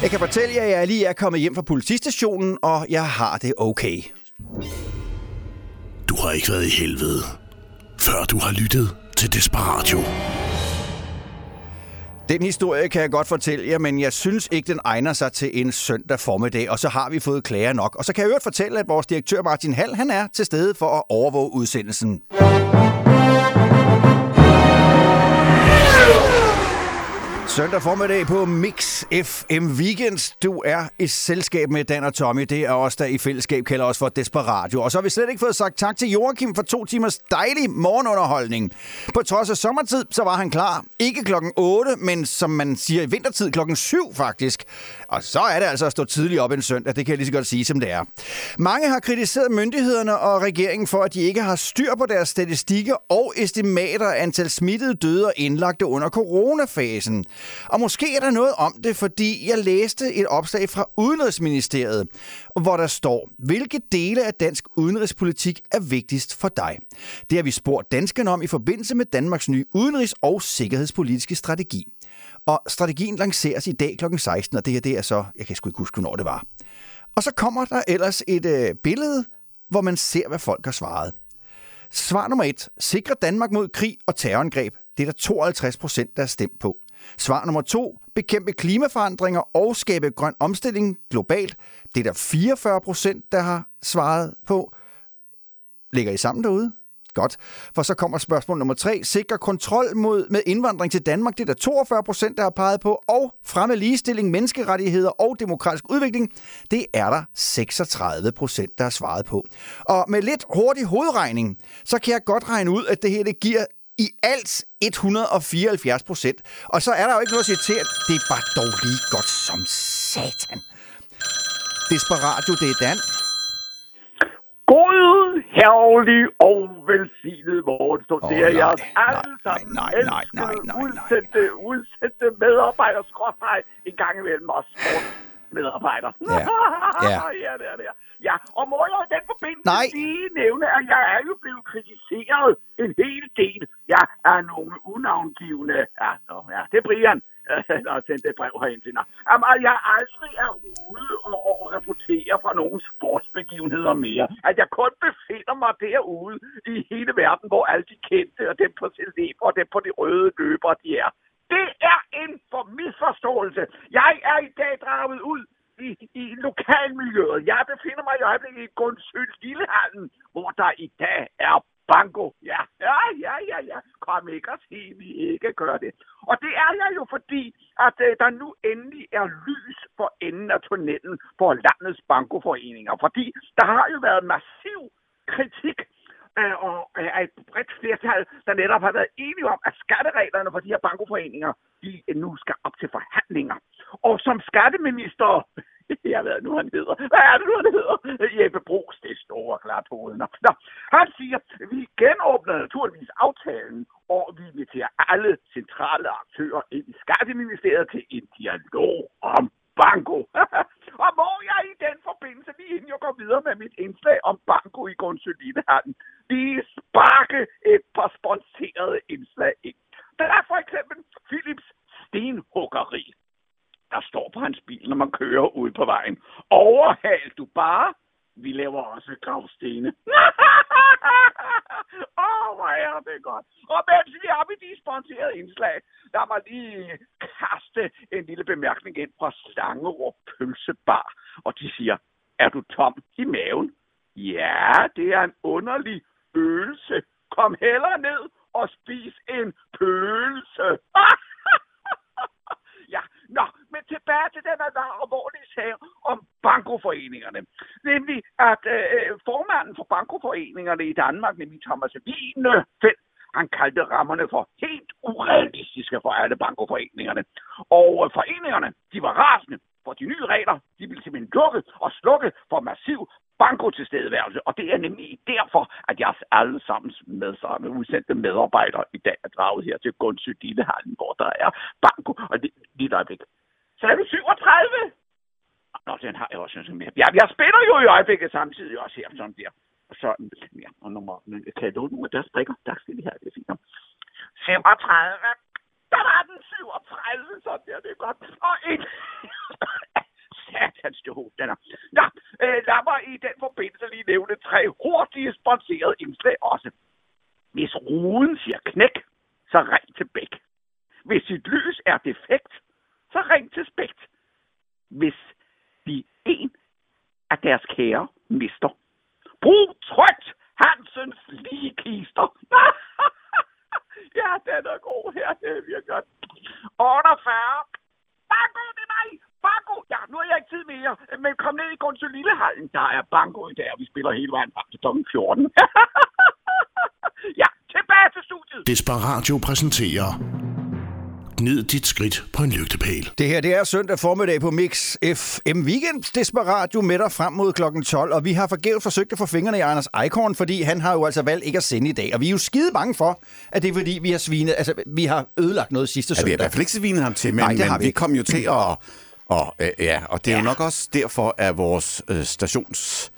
[SPEAKER 2] Jeg kan fortælle jer, at jeg lige er kommet hjem fra politistationen, og jeg har det okay.
[SPEAKER 1] Du har ikke været i helvede, før du har lyttet til Desperatio.
[SPEAKER 2] Den historie kan jeg godt fortælle jer, men jeg synes ikke, den egner sig til en søndag formiddag, og så har vi fået klager nok. Og så kan jeg øvrigt fortælle, at vores direktør Martin Hall, han er til stede for at overvåge udsendelsen. Søndag formiddag på Mix FM Weekends. Du er i selskab med Dan og Tommy. Det er os, der i fællesskab kalder os for Desperadio. Og så har vi slet ikke fået sagt tak til Joachim for to timers dejlig morgenunderholdning. På trods af sommertid, så var han klar. Ikke klokken 8, men som man siger i vintertid klokken 7 faktisk. Og så er det altså at stå tidligt op en søndag. Det kan jeg lige så godt sige, som det er. Mange har kritiseret myndighederne og regeringen for, at de ikke har styr på deres statistikker og estimater af antal smittede døde og indlagte under coronafasen. Og måske er der noget om det, fordi jeg læste et opslag fra Udenrigsministeriet, hvor der står, hvilke dele af dansk udenrigspolitik er vigtigst for dig? Det har vi spurgt danskerne om i forbindelse med Danmarks nye udenrigs- og sikkerhedspolitiske strategi. Og strategien lanceres i dag kl. 16, og det her det er så, jeg kan sgu ikke huske, hvornår det var. Og så kommer der ellers et øh, billede, hvor man ser, hvad folk har svaret. Svar nummer et. Sikre Danmark mod krig og terrorangreb. Det er der 52 procent, der er stemt på. Svar nummer to. Bekæmpe klimaforandringer og skabe grøn omstilling globalt. Det er der 44 procent, der har svaret på. Ligger I sammen derude? Godt. For så kommer spørgsmål nummer tre. Sikre kontrol mod, med indvandring til Danmark. Det er der 42 procent, der har peget på. Og fremme ligestilling, menneskerettigheder og demokratisk udvikling. Det er der 36 procent, der har svaret på. Og med lidt hurtig hovedregning, så kan jeg godt regne ud, at det her det giver i alt 174 procent. Og så er der jo ikke noget at sige til, at det var dog lige godt som satan. Desperatio, det er Dan.
[SPEAKER 6] God, herlig og velsignet morgenstund.
[SPEAKER 2] Åh,
[SPEAKER 6] det er
[SPEAKER 2] nej,
[SPEAKER 6] jeres
[SPEAKER 2] nej,
[SPEAKER 6] alle sammen
[SPEAKER 2] nej, nej, nej, nej,
[SPEAKER 6] elskede,
[SPEAKER 2] nej, nej.
[SPEAKER 6] udsendte, udsendte medarbejder, skråstreg, en gang imellem også medarbejder.
[SPEAKER 2] Ja, ja.
[SPEAKER 6] ja, det er det. Ja, og må jeg i den forbindelse
[SPEAKER 2] Nej.
[SPEAKER 6] lige nævne, at jeg er jo blevet kritiseret en hel del. Jeg er nogle unavngivende. Ja, nå, ja, det er Brian, der har sendt et brev herind til mig. Jamen, at jeg aldrig er ude og, og rapportere fra nogle sportsbegivenheder mere. At jeg kun befinder mig derude i hele verden, hvor alle de kendte, og dem på celebrer, og dem på de røde løber, de er. Det er en for misforståelse. Jeg er i dag draget ud i, i lokalmiljøet. Jeg befinder mig i øjeblikket i Gundsøl Lillehallen, hvor der i dag er banko. Ja, ja, ja, ja, ja. Kom ikke og sige, vi ikke gør det. Og det er jeg jo fordi, at øh, der nu endelig er lys for enden af tunnelen for landets bankoforeninger. Fordi der har jo været massiv kritik øh, og øh, af et bredt flertal, der netop har været enige om, at skattereglerne for de her bankoforeninger, de nu skal op til forhandlinger. Og som skatteminister, jeg ved nu, han hedder. Hvad er det nu, han hedder? Jeppe Brugs, det store klart hovedet. Nå, Nå, han siger, vi genåbner naturligvis aftalen, og vi inviterer alle centrale aktører ind i Skatteministeriet til en dialog om banko. og må jeg i den forbindelse, lige inden jeg går videre med mit indslag om banko i Grundsølinehallen, lige sparke et par sponserede indslag ind. Der er for eksempel Philips stenhuggeri der står på hans bil, når man kører ud på vejen. Overhal du bare. Vi laver også gravstene. Åh, oh, hvor er det godt. Og mens vi er oppe i de sponsorerede indslag, lad mig lige kaste en lille bemærkning ind fra Slangerup Pølsebar. Og de siger, er du tom i maven? Ja, det er en underlig følelse. Kom heller ned og spis en pølse. ja, nå, men tilbage til den alvorlige sag om bankoforeningerne. Nemlig, at øh, formanden for bankoforeningerne i Danmark, nemlig Thomas Wienfeldt, øh, han kaldte rammerne for helt urealistiske for alle bankoforeningerne. Og øh, foreningerne, de var rasende, for de nye regler, de ville simpelthen lukke og slukke for massiv bankotilstedeværelse. Og det er nemlig derfor, at jeres med medsamme udsendte medarbejdere i dag er draget her til Gunsø Lillehallen, hvor der er banko. Og det, lige et øjeblik. Så er du 37? Nå, den har jeg også sådan mere. Ja, jeg spiller jo i øjeblikket samtidig også her, sådan der. Og sådan, ja, og nummer, men kan jeg låne nogle af deres brikker? Tak skal I have, det er fint. 37. Der var den 37, sådan der, det er godt. Og en... Satans, det hoved, den er. Nå, øh, lad mig i den forbindelse lige nævne tre hurtige sponserede indslag også. Hvis ruden siger knæk, så ring til Bæk. Hvis sit lys er defekt, så ring til spægt, Hvis de en af deres kære mister. Brug trygt Hansens lige kister. ja, den er god her, det er virkelig godt. 48. Banko, det er mig! Banko! Ja, nu har jeg ikke tid mere, men kom ned i Gunsø Lillehallen. Der er banko i dag, og vi spiller hele vejen frem til kl. 14. ja, tilbage til studiet.
[SPEAKER 1] Desperatio præsenterer Gnid dit skridt på en lygtepæl.
[SPEAKER 2] Det her det er søndag formiddag på Mix FM Weekend. Desperatio med dig frem mod klokken 12, og vi har forgæves forsøgt at få fingrene i Anders Eichhorn, fordi han har jo altså valgt ikke at sende i dag. Og vi er jo skide bange for, at det er fordi, vi har svinet, altså vi har ødelagt noget sidste
[SPEAKER 3] Ja, vi har i
[SPEAKER 2] søndag.
[SPEAKER 3] hvert fald ikke svinet ham til, men,
[SPEAKER 2] Nej, det har
[SPEAKER 3] men
[SPEAKER 2] vi
[SPEAKER 3] vi, kom jo til at... Og, øh, ja, og det er jo nok også derfor, at vores øh, stationsleder,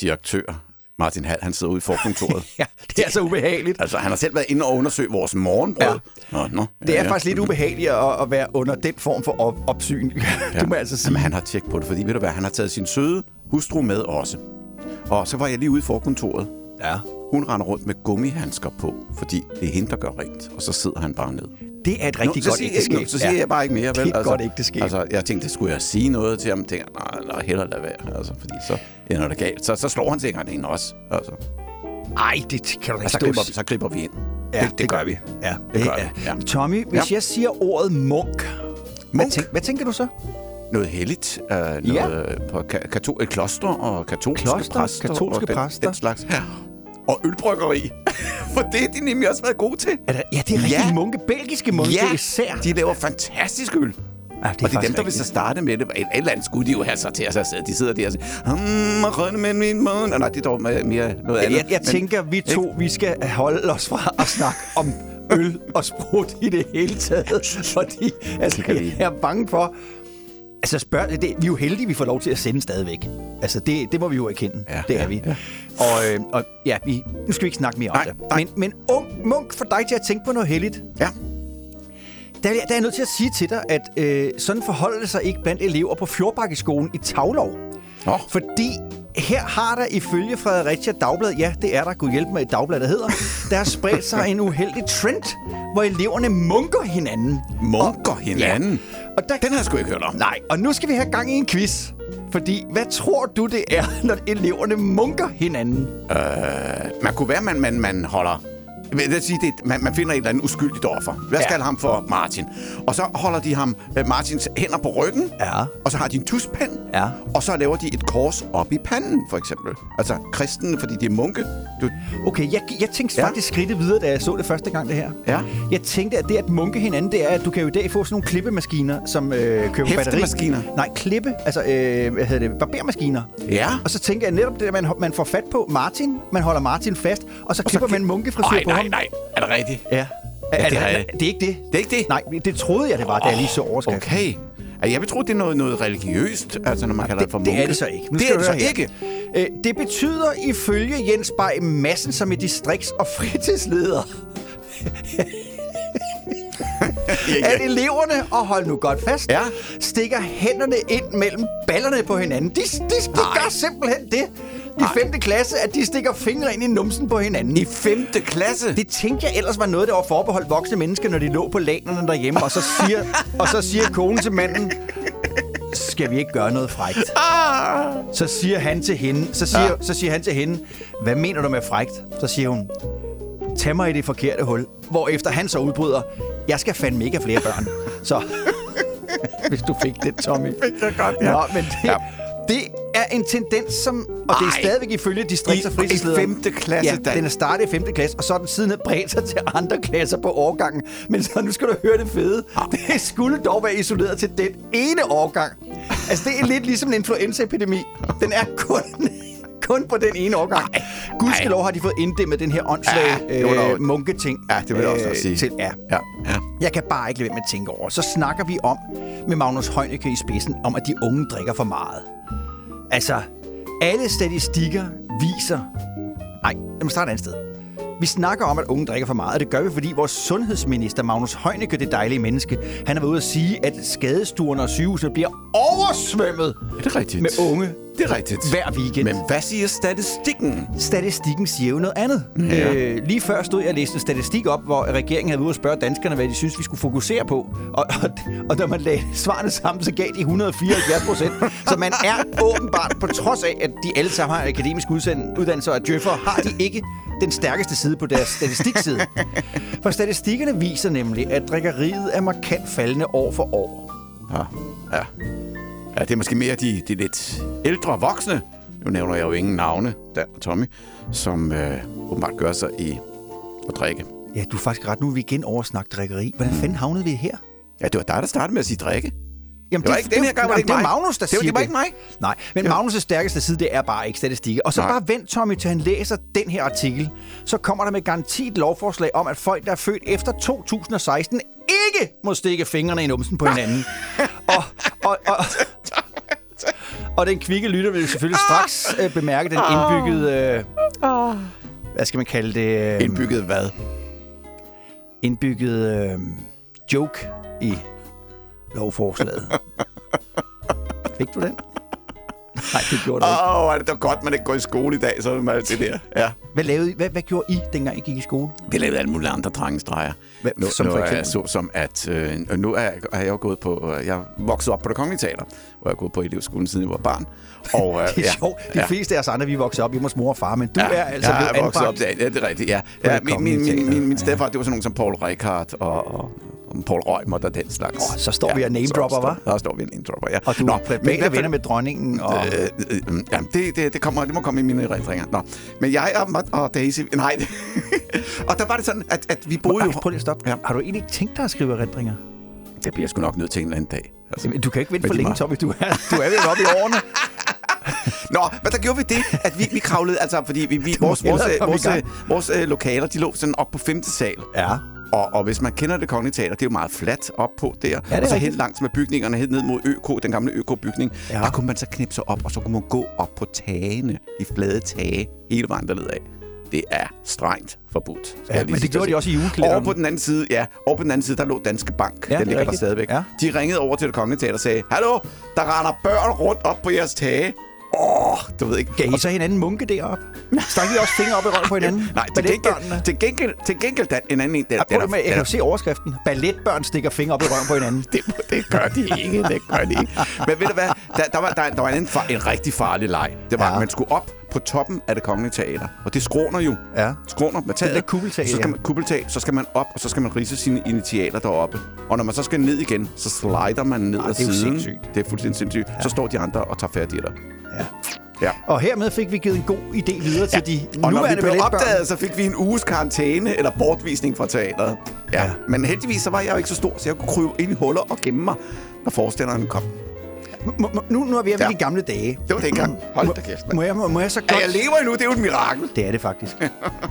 [SPEAKER 3] direktør, Martin Hall, han sidder ude i forkontoret.
[SPEAKER 2] Ja, det er så ubehageligt.
[SPEAKER 3] altså, han har selv været inde og undersøge vores morgenbrød. Nå, nå,
[SPEAKER 2] Det er faktisk lidt ubehageligt at, at være under den form for op- opsyn. Du må altså sige.
[SPEAKER 3] Jamen, han har tjekket på det, fordi ved du hvad, han har taget sin søde hustru med også. Og så var jeg lige ude i forkontoret.
[SPEAKER 2] Ja.
[SPEAKER 3] Hun render rundt med gummihandsker på, fordi det er hende, der gør rent. Og så sidder han bare ned.
[SPEAKER 2] Det er et rigtig
[SPEAKER 3] så
[SPEAKER 2] godt ægteskab.
[SPEAKER 3] noget, så siger
[SPEAKER 2] Ja.
[SPEAKER 3] jeg bare ikke mere. Vel?
[SPEAKER 2] Det er et godt ægteskab.
[SPEAKER 3] Altså, jeg tænkte, skulle jeg sige noget til ham? Tænkte, nej, nej, hellere lade være. Altså, fordi så ender det galt. Så, så slår han sikkert en også. Altså.
[SPEAKER 2] Ej, det kan du ikke
[SPEAKER 3] Så, griber, så griber vi ind.
[SPEAKER 2] Ja, det, det gør vi. Ja,
[SPEAKER 3] Det gør vi, ja.
[SPEAKER 2] Tommy, hvis
[SPEAKER 3] Ja.
[SPEAKER 2] jeg siger ordet munk, Hvad,
[SPEAKER 3] Munk?
[SPEAKER 2] tænk, hvad tænker du så?
[SPEAKER 3] Noget helligt. Uh, noget
[SPEAKER 2] Ja.
[SPEAKER 3] på ka- kato- kloster og katolske
[SPEAKER 2] Kloster,
[SPEAKER 3] præster.
[SPEAKER 2] katolske
[SPEAKER 3] og den,
[SPEAKER 2] præster.
[SPEAKER 3] Den slags. Ja. Og ølbryggeri. For det har de nemlig også været gode til.
[SPEAKER 2] Er der, ja, det er rigtig
[SPEAKER 3] Ja.
[SPEAKER 2] munke. Belgiske munke
[SPEAKER 3] Ja,
[SPEAKER 2] især.
[SPEAKER 3] de laver fantastisk øl.
[SPEAKER 2] Ja,
[SPEAKER 3] og det er dem, der vil så starte med det. Et, eller andet skulle de jo have sig til at sidde. De sidder der og siger, hmm, med min mund. Nej, det er dog mere noget
[SPEAKER 2] Jeg,
[SPEAKER 3] andet.
[SPEAKER 2] jeg, jeg tænker, vi to, vi skal holde os fra at snakke om øl og sprut i det hele taget. Fordi altså, jeg er bange for... Altså, spørg, det, vi er jo heldige, vi får lov til at sende stadigvæk. Altså, det, det må vi jo erkende.
[SPEAKER 3] Ja,
[SPEAKER 2] det er
[SPEAKER 3] ja,
[SPEAKER 2] vi.
[SPEAKER 3] ja.
[SPEAKER 2] Og, øh, og ja, vi, nu skal vi ikke snakke mere om
[SPEAKER 3] Nej,
[SPEAKER 2] det.
[SPEAKER 3] nej.
[SPEAKER 2] Men, men ung munk for dig til at tænke på noget heldigt.
[SPEAKER 3] Ja.
[SPEAKER 2] Der, er- der er jeg nødt til at sige til dig, at øh, sådan forholder det sig ikke blandt elever på Fjordbakkeskolen i Tavlov.
[SPEAKER 3] Nå.
[SPEAKER 2] Fordi her har der ifølge Fredericia Dagblad, ja, det er der, kunne hjælpe med et dagblad, der hedder, der har spredt sig en uheldig trend, hvor eleverne munker hinanden.
[SPEAKER 3] Munker hinanden.
[SPEAKER 2] Og der,
[SPEAKER 3] Den har jeg sgu ikke hørt om.
[SPEAKER 2] Nej, og nu skal vi have gang i en quiz. Fordi, hvad tror du, det er, når eleverne munker hinanden?
[SPEAKER 3] Man kunne være, man, man, man holder... Jeg vil sige, det, man, man finder et eller andet uskyldigt offer. Os
[SPEAKER 2] Ja.
[SPEAKER 3] kalde ham for Martin. Og så holder de ham øh, Martins hænder på ryggen.
[SPEAKER 2] Ja.
[SPEAKER 3] Og så har de en tuspand.
[SPEAKER 2] Ja.
[SPEAKER 3] Og så laver de et kors op i panden, for eksempel. Altså kristen, fordi de er munke. Du,
[SPEAKER 2] Okay, jeg, jeg tænkte
[SPEAKER 3] Ja.
[SPEAKER 2] faktisk skridtet videre, da jeg så det første gang, det her.
[SPEAKER 3] Ja.
[SPEAKER 2] Jeg tænkte, at det at munke hinanden, det er, at du kan jo i dag få sådan nogle klippemaskiner, som øh, kører på batteri.
[SPEAKER 3] Hæftemaskiner?
[SPEAKER 2] Nej, klippe, altså, øh, hvad hedder det, barbermaskiner.
[SPEAKER 3] Ja.
[SPEAKER 2] Og så tænker jeg netop det, at man, man får fat på Martin, man holder Martin fast, og så klipper man munkefrisyr på
[SPEAKER 3] nej,
[SPEAKER 2] ham.
[SPEAKER 3] nej. Er det rigtigt?
[SPEAKER 2] Ja. Er,
[SPEAKER 3] det
[SPEAKER 2] det, er,
[SPEAKER 3] jeg-
[SPEAKER 2] det er ikke det.
[SPEAKER 3] Det er ikke det?
[SPEAKER 2] Nej, det troede jeg, det var, da jeg lige så overskriften.
[SPEAKER 3] Okay. Altså, Jeg tro, det er noget, noget religiøst, altså når man kalder det, for
[SPEAKER 2] Det,
[SPEAKER 3] munke.
[SPEAKER 2] det er det så ikke. Nu
[SPEAKER 3] det er det så
[SPEAKER 2] her.
[SPEAKER 3] ikke.
[SPEAKER 2] Øh, det betyder ifølge Jens Bay Madsen, som er distrikts- og fritidsleder,
[SPEAKER 3] Ja,
[SPEAKER 2] at eleverne, og hold nu godt fast,
[SPEAKER 3] Ja.
[SPEAKER 2] stikker hænderne ind mellem ballerne på hinanden. De, de, de gør simpelthen det. I 5. klasse, at de stikker fingre ind i numsen på hinanden.
[SPEAKER 3] I 5. klasse?
[SPEAKER 2] Det tænkte jeg ellers var noget, der var forbeholdt voksne mennesker, når de lå på lanerne derhjemme, og så siger, og så siger konen til manden, skal vi ikke gøre noget frægt? Så siger han til hende, så siger, ja. så siger han til hende, hvad mener du med frægt? Så siger hun, tag mig i det forkerte hul. Hvorefter han så udbryder, jeg skal fandme ikke have flere børn. Så hvis du fik det, Tommy.
[SPEAKER 3] Fik jeg godt, ja.
[SPEAKER 2] Nå, men det,
[SPEAKER 3] Ja.
[SPEAKER 2] Det er en tendens, som... Og det er
[SPEAKER 3] Ej.
[SPEAKER 2] stadigvæk ifølge distrikts- og
[SPEAKER 3] I- i
[SPEAKER 2] fritidslederen.
[SPEAKER 3] femte klasse,
[SPEAKER 2] Ja,
[SPEAKER 3] Dan.
[SPEAKER 2] den er startet i 5. klasse, og så er den siden bredt sig til andre klasser på årgangen. Men så nu skal du høre det fede. Det skulle dog være isoleret til den ene årgang. Altså, det er lidt ligesom en influenzaepidemi. Den er kun... Kun på den ene årgang. Gudskelov har de fået inddæmmet den her åndssvage
[SPEAKER 3] Ja,
[SPEAKER 2] øh, munketing.
[SPEAKER 3] Ja, det vil jeg også
[SPEAKER 2] øh,
[SPEAKER 3] sige.
[SPEAKER 2] Til, ja.
[SPEAKER 3] Ja, ja.
[SPEAKER 2] Jeg kan bare ikke lade være med at tænke over. Så snakker vi om, med Magnus Heunicke i spidsen, om at de unge drikker for meget. Altså, alle statistikker viser... Nej, lad mig starte et andet sted. Vi snakker om, at unge drikker for meget, og det gør vi, fordi vores sundhedsminister, Magnus Heunicke, det dejlige menneske, han har været ude at sige, at skadestuerne og sygehusene bliver oversvømmet
[SPEAKER 3] Er det rigtigt?
[SPEAKER 2] med unge
[SPEAKER 3] Det er rigtigt.
[SPEAKER 2] hver weekend.
[SPEAKER 3] Men hvad siger statistikken?
[SPEAKER 2] Statistikken siger jo noget andet.
[SPEAKER 3] Ja.
[SPEAKER 2] Øh, lige før stod jeg og læste en statistik op, hvor regeringen havde ude at spørge danskerne, hvad de synes, vi skulle fokusere på. Og, og, og når man lagde svarene sammen, så gav de 174 procent. så man er åbenbart, på trods af, at de alle sammen har akademisk uddannelse og er djøffer, har de ikke den stærkeste side på deres statistikside. For statistikkerne viser nemlig, at drikkeriet er markant faldende år for år.
[SPEAKER 3] Ja, ja. ja det er måske mere de, de lidt ældre voksne. Nu nævner jeg jo ingen navne, Dan og Tommy, som øh, åbenbart gør sig i at drikke.
[SPEAKER 2] Ja, du er faktisk ret nu, er vi igen oversnak drikkeri. Hvordan fanden havnede vi her?
[SPEAKER 3] Ja, det var dig, der startede med at sige drikke.
[SPEAKER 2] Jamen,
[SPEAKER 3] Det var ikke- den her gang var det
[SPEAKER 2] det er
[SPEAKER 3] mig.
[SPEAKER 2] Magnus, der
[SPEAKER 3] Det var-
[SPEAKER 2] siger
[SPEAKER 3] det var ikke mig.
[SPEAKER 2] Nej, men Magnus' stærkeste side, det er bare ikke statistik. Og så
[SPEAKER 3] Nej.
[SPEAKER 2] bare vent, Tommy, til han læser den her artikel. Så kommer der med garanti et lovforslag om, at folk, der er født efter 2016, ikke må stikke fingrene i numsen på hinanden. og, og, og, og den kvikke lytter vil selvfølgelig straks øh, bemærke den indbyggede... Øh, hvad skal man kalde det? Øh,
[SPEAKER 3] Indbygget hvad?
[SPEAKER 2] indbygget øh, joke i lovforslaget. Fik du den? Nej, det gjorde du ikke.
[SPEAKER 3] Åh, oh, det var godt, man ikke går i skole i dag, så er det der. Ja.
[SPEAKER 2] Hvad, lavede I, hvad, hvad gjorde I, dengang I gik i skole?
[SPEAKER 3] Vi lavede alle mulige andre drengestreger.
[SPEAKER 2] Hvad-
[SPEAKER 3] Nu,
[SPEAKER 2] som
[SPEAKER 3] nu
[SPEAKER 2] for
[SPEAKER 3] er
[SPEAKER 2] eksempel?
[SPEAKER 3] så som at... Øh, nu er, jeg- er jeg jo gået på... Øh, jeg er vokset op på det kongelige teater, hvor jeg har gået på elevskolen siden jeg var barn. Og, øh,
[SPEAKER 2] Det er ja, sjovt. De
[SPEAKER 3] ja.
[SPEAKER 2] fleste af os andre, vi er vokset op hjemme hos mor og far, men du er altså
[SPEAKER 3] jeg
[SPEAKER 2] blevet
[SPEAKER 3] er op,
[SPEAKER 2] anbragt.
[SPEAKER 3] ja, det er rigtigt, ja. Ja
[SPEAKER 2] det
[SPEAKER 3] min, min, min, min, min stedfar, det var sådan nogen som Paul Rickard og, og Paul Røgmer og den slags.
[SPEAKER 2] Åh, så står vi og name-dropper, hva'?
[SPEAKER 3] Så står vi og name-dropper, ja.
[SPEAKER 2] Og du
[SPEAKER 3] Nå,
[SPEAKER 2] er
[SPEAKER 3] men
[SPEAKER 2] venner med dronningen. Og...
[SPEAKER 3] Øh, øh, øh, jamen, det, det, det, kommer, det må komme i mine erindringer. Nå. Men jeg og, og Daisy... Nej. og der var det sådan, at, at vi boede
[SPEAKER 2] Ej,
[SPEAKER 3] jo...
[SPEAKER 2] prøv lige at stoppe.
[SPEAKER 3] Ja.
[SPEAKER 2] Har du egentlig ikke tænkt dig at skrive erindringer?
[SPEAKER 3] Det bliver jeg sgu nok nødt til en eller anden dag. Altså.
[SPEAKER 2] Jamen, Du kan ikke vente for længe,
[SPEAKER 3] var-
[SPEAKER 2] Tommy. Du er, du er ved oppe i årene.
[SPEAKER 3] Nå, men der gjorde vi det, at vi, vi kravlede, altså fordi vi, vi,
[SPEAKER 2] må
[SPEAKER 3] vores, vores, vores,
[SPEAKER 2] gang.
[SPEAKER 3] vores, vores øh, lokaler, de lå sådan op på femte sal.
[SPEAKER 2] Ja.
[SPEAKER 3] Og, og hvis man kender det kongelige teater, det er jo meget fladt op på der.
[SPEAKER 2] er
[SPEAKER 3] og så
[SPEAKER 2] rigtigt.
[SPEAKER 3] helt langs med bygningerne, helt ned mod ØK, den gamle ØK-bygning.
[SPEAKER 2] Ja.
[SPEAKER 3] Ja. Der kunne man så knippe sig op, og så kunne man gå op på tagene, de flade tage, hele vejen derned af. Det er strengt forbudt.
[SPEAKER 2] Ja, men det gjorde de også i
[SPEAKER 3] sige.
[SPEAKER 2] julekalenderen.
[SPEAKER 3] Over på den anden side, ja. Over på den anden side, der lå Danske Bank.
[SPEAKER 2] Ja,
[SPEAKER 3] den ligger der
[SPEAKER 2] rigtigt.
[SPEAKER 3] stadigvæk.
[SPEAKER 2] Ja.
[SPEAKER 3] De ringede over til det kongelige teater og sagde, Hallo, der render børn rundt op på jeres tage. Åh, du ved ikke.
[SPEAKER 2] Gav I så hinanden munke deroppe? Stak I også fingre op i røven på hinanden?
[SPEAKER 3] Nej, til gengæld, til gengæld, til gengæld den, en anden en. Den,
[SPEAKER 2] Ja,
[SPEAKER 3] den
[SPEAKER 2] prøv
[SPEAKER 3] er-
[SPEAKER 2] med, jeg kan
[SPEAKER 3] er-
[SPEAKER 2] se overskriften. Balletbørn stikker fingre op i røven på hinanden.
[SPEAKER 3] det, det gør de ikke, det gør de ikke. Men ved du hvad, der, der var, der, der var en, en rigtig farlig leg. Det var,
[SPEAKER 2] Ja.
[SPEAKER 3] at man skulle op på toppen af det kongelige teater. Og det skråner jo.
[SPEAKER 2] Ja.
[SPEAKER 3] Skråner med taget.
[SPEAKER 2] der kuppeltag,
[SPEAKER 3] så skal man, kuppeltag, så skal man op, og så skal man rise sine initialer deroppe. Og når man så skal ned igen, så slider man ned
[SPEAKER 2] Ah,
[SPEAKER 3] ad
[SPEAKER 2] det er jo
[SPEAKER 3] siden.
[SPEAKER 2] sindssygt.
[SPEAKER 3] Det er fuldstændig sindssygt. Ja. Så står de andre og tager fat i dig.
[SPEAKER 2] Ja.
[SPEAKER 3] Ja.
[SPEAKER 2] Og hermed fik vi givet en god idé videre til de
[SPEAKER 3] Og når vi
[SPEAKER 2] nuværende
[SPEAKER 3] blev opdaget, så fik vi en uges karantæne eller bortvisning fra teateret. Ja.
[SPEAKER 2] Ja.
[SPEAKER 3] ja. Men heldigvis så var jeg jo ikke så stor, så jeg kunne krybe ind i huller og gemme mig, når forestilleren kom.
[SPEAKER 2] Må- må- Nu, nu er vi hjemme
[SPEAKER 3] Ja.
[SPEAKER 2] i de gamle dage.
[SPEAKER 3] Det var dengang. Hold da kæft.
[SPEAKER 2] Må jeg, må, må jeg så
[SPEAKER 3] Ja,
[SPEAKER 2] godt...
[SPEAKER 3] jeg lever endnu, det er jo et mirakel.
[SPEAKER 2] Det er det faktisk.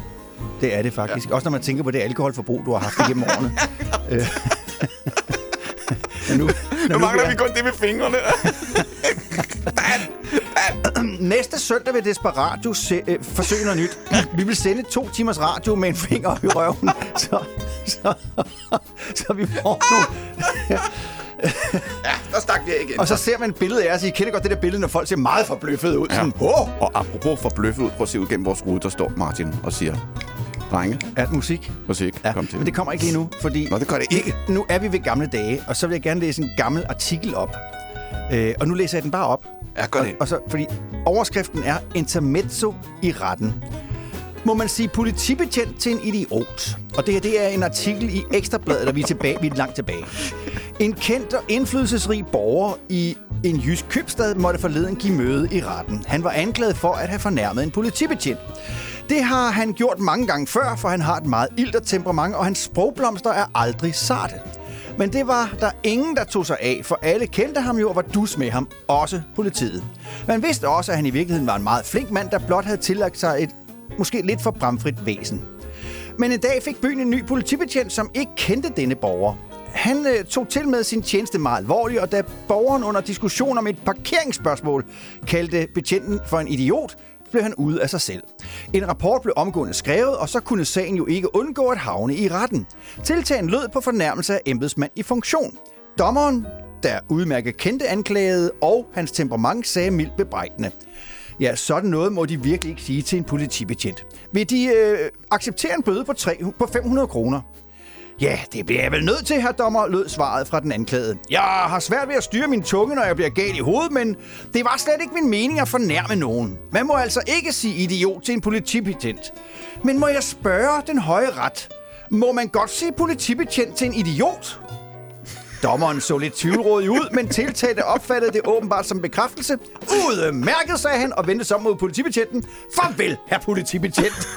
[SPEAKER 2] Det er det faktisk. Også når man tænker på det alkoholforbrug, du har haft igennem årene. Øh. Men nu,
[SPEAKER 3] Nu mangler
[SPEAKER 2] er-
[SPEAKER 3] vi kun det med fingrene.
[SPEAKER 2] Næste søndag vil Desperatio se, øh, forsøge noget nyt. Vi vil sende to timers radio med en finger op i røven, så, så, så vi får nogle...
[SPEAKER 3] Ja, der stak vi igen.
[SPEAKER 2] Og så ser man et billede af os. I kender godt det der billede, når folk ser meget forbløffet ud. Ja. Sådan, åh,
[SPEAKER 3] Og apropos forbløffet ud, prøv at se ud gennem vores rude, der står Martin og siger, drenge,
[SPEAKER 2] er musik?
[SPEAKER 3] musik,
[SPEAKER 2] Ja,
[SPEAKER 3] kom til.
[SPEAKER 2] men det kommer ikke lige nu, fordi
[SPEAKER 3] Nå, det gør det ikke.
[SPEAKER 2] nu er vi ved gamle dage, og så vil jeg gerne læse en gammel artikel op. Øh, og nu læser jeg den bare op.
[SPEAKER 3] Ja, gør
[SPEAKER 2] og,
[SPEAKER 3] det.
[SPEAKER 2] og så, fordi overskriften er Intermezzo i retten. Må man sige politibetjent til en idiot? Og det her, det er en artikel i Ekstrabladet, der vi er tilbage, vi er langt tilbage. En kendt og indflydelsesrig borger i en jysk købstad måtte forleden give møde i retten. Han var anklaget for at have fornærmet en politibetjent. Det har han gjort mange gange før, for han har et meget ilter temperament, og hans sprogblomster er aldrig sarte. Men det var der ingen, der tog sig af, for alle kendte ham jo og var dus med ham, også politiet. Man vidste også, at han i virkeligheden var en meget flink mand, der blot havde tillagt sig et måske lidt for bramfrit væsen. Men en dag fik byen en ny politibetjent, som ikke kendte denne borger. Han øh, tog til med sin tjeneste meget alvorligt, og da borgeren under diskussion om et parkeringsspørgsmål kaldte betjenten for en idiot, blev han ude af sig selv. En rapport blev omgående skrevet, og så kunne sagen jo ikke undgå at havne i retten. Tiltalen lød på fornærmelse af embedsmand i funktion. Dommeren, der udmærket kendte anklagede, og hans temperament sagde mildt bebrejdende. Ja, sådan noget må de virkelig ikke sige til en politibetjent. Vil de øh, acceptere en bøde på, 3, på 500 kroner? Ja, det bliver jeg vel nødt til, herr dommer, lød svaret fra den anklagede. Jeg har svært ved at styre min tunge, når jeg bliver gal i hovedet, men det var slet ikke min mening at fornærme nogen. Man må altså ikke sige idiot til en politibetjent. Men må jeg spørge den høje ret? Må man godt sige politibetjent til en idiot? Dommeren så lidt tvivlrådig ud, men tiltalte opfattede det åbenbart som bekræftelse. Udmærket, sagde han, og vendte sig om mod politibetjenten. Farvel, herr politibetjent.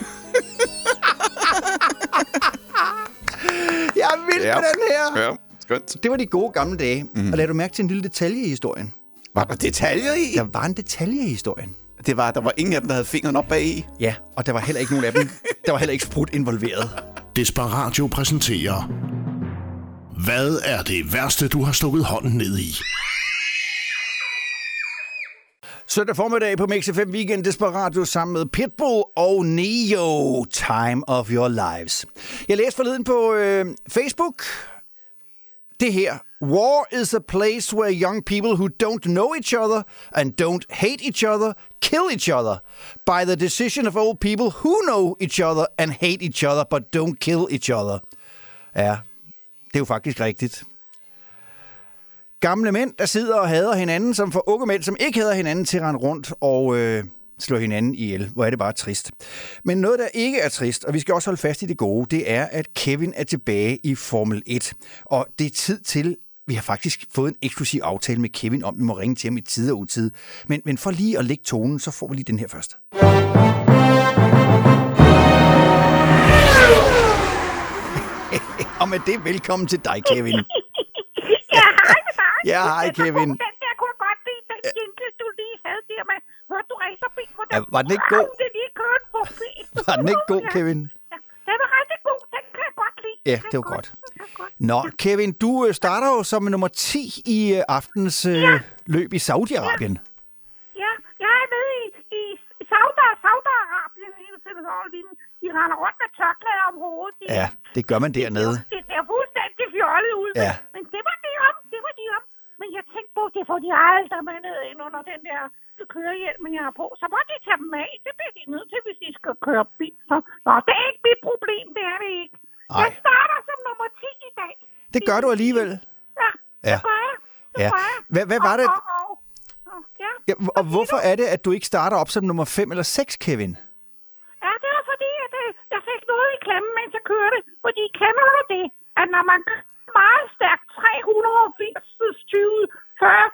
[SPEAKER 2] Jeg er vild ja. med den her.
[SPEAKER 3] Ja, skønt.
[SPEAKER 2] Det var de gode gamle dage. Mm. Og lad du mærke til en lille detalje i historien.
[SPEAKER 3] Var der detaljer i?
[SPEAKER 2] Der var en detalje i historien.
[SPEAKER 3] Det var, der var ingen af dem, der havde fingeren op bag i.
[SPEAKER 2] Ja, og der var heller ikke nogen af dem. Der var heller ikke sprut involveret.
[SPEAKER 1] Desperatio præsenterer... Hvad er det værste, du har stukket hånden ned i?
[SPEAKER 2] Søndag formiddag på Mix FM Weekend Desperado sammen med Pitbull og Neo. Time of your lives. Jeg læste forleden på øh, Facebook det her. War is a place where young people who don't know each other and don't hate each other kill each other by the decision of old people who know each other and hate each other but don't kill each other. Ja, det er jo faktisk rigtigt. Gamle mænd, der sidder og hader hinanden, som får unge mænd, som ikke hader hinanden til at rende rundt og øh, slå hinanden ihjel. Hvor er det bare trist. Men noget, der ikke er trist, og vi skal også holde fast i det gode, det er, at Kevin er tilbage i Formel 1. Og det er tid til, vi har faktisk fået en eksklusiv aftale med Kevin om, vi må ringe til ham i tid og utid. Men, men for lige at lægge tonen, så får vi lige den her først. og med det, velkommen til dig, Kevin.
[SPEAKER 7] Ja, hej med dig.
[SPEAKER 2] Ja, hej, Kevin.
[SPEAKER 7] Den der kunne jeg godt lide, den jingle, du lige havde der med. Hørte du racerbil? Hvor
[SPEAKER 2] Ja, var den ikke god?
[SPEAKER 7] Det lige kørte forbi.
[SPEAKER 2] Var den ikke god,
[SPEAKER 7] Ja.
[SPEAKER 2] Kevin?
[SPEAKER 7] Ja, den var rigtig god. Den kan jeg godt lide.
[SPEAKER 2] Ja, det var godt. Nå, Kevin, du øh, starter jo som nummer 10 i øh, aftens øh, løb i Saudi-Arabien.
[SPEAKER 7] Ja, jeg er med i, i Saudi- Saudi-Arabien lige, de render rundt med tørklæder om hovedet. De,
[SPEAKER 2] Ja, det gør man dernede.
[SPEAKER 7] Det ser fuldstændig fjollet ud.
[SPEAKER 2] Ja.
[SPEAKER 7] Men det var de om. Det var de om. Men jeg tænkte på, det får de aldrig med ned ind under den der kørehjelm, jeg har på. Så må de tage dem af. Det bliver de nødt til, hvis de skal køre bil. Så, nå, det er ikke mit problem. Det er det ikke.
[SPEAKER 2] Ej.
[SPEAKER 7] Jeg starter som nummer 10 i dag.
[SPEAKER 2] Det gør du alligevel.
[SPEAKER 7] Ja, det
[SPEAKER 2] Ja.
[SPEAKER 7] gør jeg. Det
[SPEAKER 2] Ja.
[SPEAKER 7] gør jeg.
[SPEAKER 2] Hvad- hvad var det?
[SPEAKER 7] Og, og, og, og, ja.
[SPEAKER 2] Ja, og hvorfor er det, at du ikke starter op som nummer 5 eller 6, Kevin?
[SPEAKER 7] Ja, det var fordi, at øh, jeg fik noget i klemme, mens jeg kørte. Fordi kender du det, at når man kører meget stærkt 380 20, 40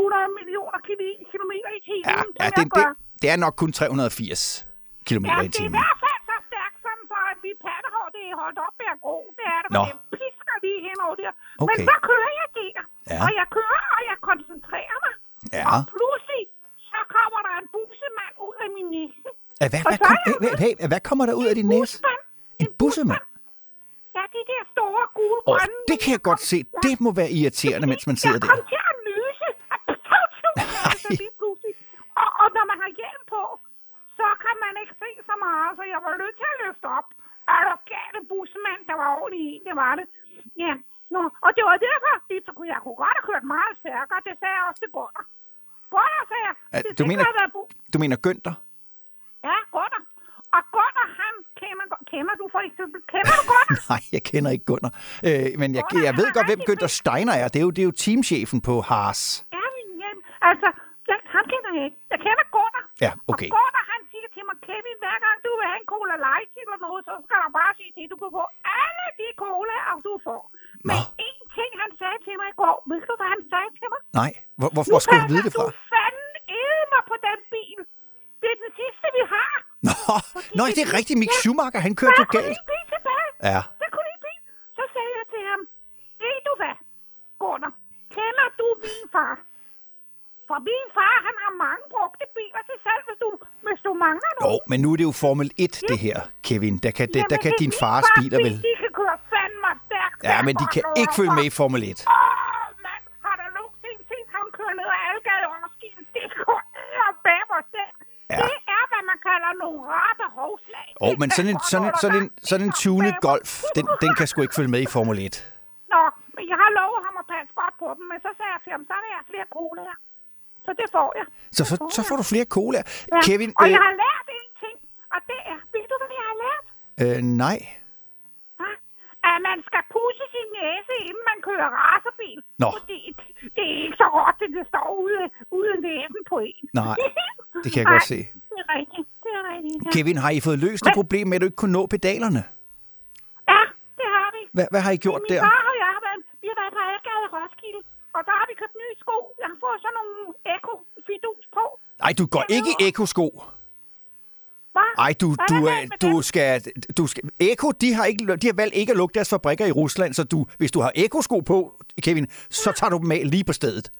[SPEAKER 7] 100 millioner kil- kilometer i timen,
[SPEAKER 2] Ja,
[SPEAKER 7] som
[SPEAKER 2] ja
[SPEAKER 7] jeg
[SPEAKER 2] det, det, det er nok kun 380 km
[SPEAKER 7] Ja,
[SPEAKER 2] i
[SPEAKER 7] det er i
[SPEAKER 2] timen.
[SPEAKER 7] hvert fald så stærkt, sådan så at mit pattehår, det er holdt op med at gro. Det er det,
[SPEAKER 2] Nå.
[SPEAKER 7] det pisker lige henover der. Men
[SPEAKER 2] Okay.
[SPEAKER 7] så kører jeg der,
[SPEAKER 2] Ja.
[SPEAKER 7] og jeg kører, og jeg koncentrerer mig.
[SPEAKER 2] Ja.
[SPEAKER 7] Og pludselig, så kommer der en busemand ud af min næse.
[SPEAKER 2] Hvad, hvad,
[SPEAKER 7] så
[SPEAKER 2] kom,
[SPEAKER 7] jeg-
[SPEAKER 2] hey, hey, hey, hvad kommer der ud af din næse? En bussemand?
[SPEAKER 7] Ja, de der store gule
[SPEAKER 2] Åh,
[SPEAKER 7] grønne.
[SPEAKER 2] det kan jeg godt se. Det må være irriterende, mens man sidder
[SPEAKER 7] jeg
[SPEAKER 2] der.
[SPEAKER 7] kom til at nyse. Altså, lige pludselig. Og, og når man har hjelm på, så kan man ikke se så meget, så jeg var nødt til at løfte op. Er der gale bussemand, der var ordentligt i, det var det. Ja, Nå, og det var derfor, det så kunne, jeg kunne godt have kørt meget stærkere. Det sagde jeg også til Gunnar. Gunnar sagde jeg.
[SPEAKER 2] Ja,
[SPEAKER 7] "Hvis
[SPEAKER 2] du
[SPEAKER 7] ikke
[SPEAKER 2] mener-
[SPEAKER 7] været bu-
[SPEAKER 2] Du mener Günther?
[SPEAKER 7] Ja, Gunnar. Og Gunnar, han kender, kender du for eksempel. Kender du Gunnar?
[SPEAKER 2] Nej, jeg kender ikke Gunnar. Øh, men jeg,
[SPEAKER 7] Gunnar,
[SPEAKER 2] jeg
[SPEAKER 7] han
[SPEAKER 2] ved godt, hvem Günther Steiner er. Det er jo, det er jo teamchefen på Haas.
[SPEAKER 7] Ja, men. Altså, jeg, ham kender jeg ikke. Jeg kender Gunnar.
[SPEAKER 2] Ja, okay.
[SPEAKER 7] Og Gunnar, han siger til mig, Kevin, hver gang du vil have en cola light eller noget, så skal du bare sige til, du kan få alle de cola, du får. Men
[SPEAKER 2] Nå.
[SPEAKER 7] en ting, han sagde til mig i går, ved du, hvad han sagde til mig?
[SPEAKER 2] Nej, hvor, hvor, hvor skulle du vide det fra?
[SPEAKER 7] Du fanden æde mig på den bil. Det er den sidste, vi har.
[SPEAKER 2] Nå, Nå det er rigtigt. Mick Schumacher, han kørte jo
[SPEAKER 7] Der kunne
[SPEAKER 2] galt.
[SPEAKER 7] tilbage.
[SPEAKER 2] Ja.
[SPEAKER 7] Der kunne ikke blive. Så sagde jeg til ham, ved du hvad, Gunnar, kender du min far? For min far, han har mange brugte biler til salg, hvis du, hvis du mangler
[SPEAKER 2] Jo,
[SPEAKER 7] noget.
[SPEAKER 2] men nu er det jo Formel 1, det her, Kevin. Der kan, det, der
[SPEAKER 7] Jamen,
[SPEAKER 2] kan
[SPEAKER 7] det er
[SPEAKER 2] din fars biler vel...
[SPEAKER 7] De kan køre fandme stærkt.
[SPEAKER 2] Ja, men de kan ikke følge med i Formel 1.
[SPEAKER 7] Åh, mand, har der nogensinde set ham køre ned ad Algade over skien? Det går og bæber stærkt.
[SPEAKER 2] Ja.
[SPEAKER 7] Det er, hvad man kalder nogle rette hovslag.
[SPEAKER 2] Åh, oh, men sådan en, sådan en, sådan en, sådan en tunet golf, den, den kan sgu ikke følge med i Formel 1.
[SPEAKER 7] Nå, men jeg har lovet ham at passe godt på dem, men så sagde jeg til ham, så vil jeg have flere colaer. Så det får jeg.
[SPEAKER 2] Så, så, så får du flere cola.
[SPEAKER 7] Ja.
[SPEAKER 2] Kevin,
[SPEAKER 7] Og
[SPEAKER 2] øh,
[SPEAKER 7] jeg har lært en ting, og det er, ved du, hvad jeg har lært?
[SPEAKER 2] øh, nej.
[SPEAKER 7] Hva? At man skal pusse sin næse, inden man kører racerbil.
[SPEAKER 2] Nå.
[SPEAKER 7] Fordi det er ikke så råt, at det står ude, ude næsen på en.
[SPEAKER 2] Nej, det kan jeg godt se.
[SPEAKER 7] det er rigtigt. Det er rigtigt. Ja,
[SPEAKER 2] Kevin, har I fået løst det problem med, at du ikke kunne nå pedalerne?
[SPEAKER 7] ja det har vi.
[SPEAKER 2] Hvad, hvad har I gjort
[SPEAKER 7] Min
[SPEAKER 2] der?
[SPEAKER 7] far og jeg har været, vi har været på Algade Roskilde, og der har vi købt nye sko. Jeg har fået sådan nogle Eko-fidus på.
[SPEAKER 2] Nej, du går ikke i Eko-sko.
[SPEAKER 7] Hva?
[SPEAKER 2] Ej, du, du, du
[SPEAKER 7] dem?
[SPEAKER 2] skal, du skal... Eko, de har, ikke, de har valgt ikke at lukke deres fabrikker i Rusland, så du, hvis du har Eko-sko på, Kevin, så tager du dem af lige på stedet.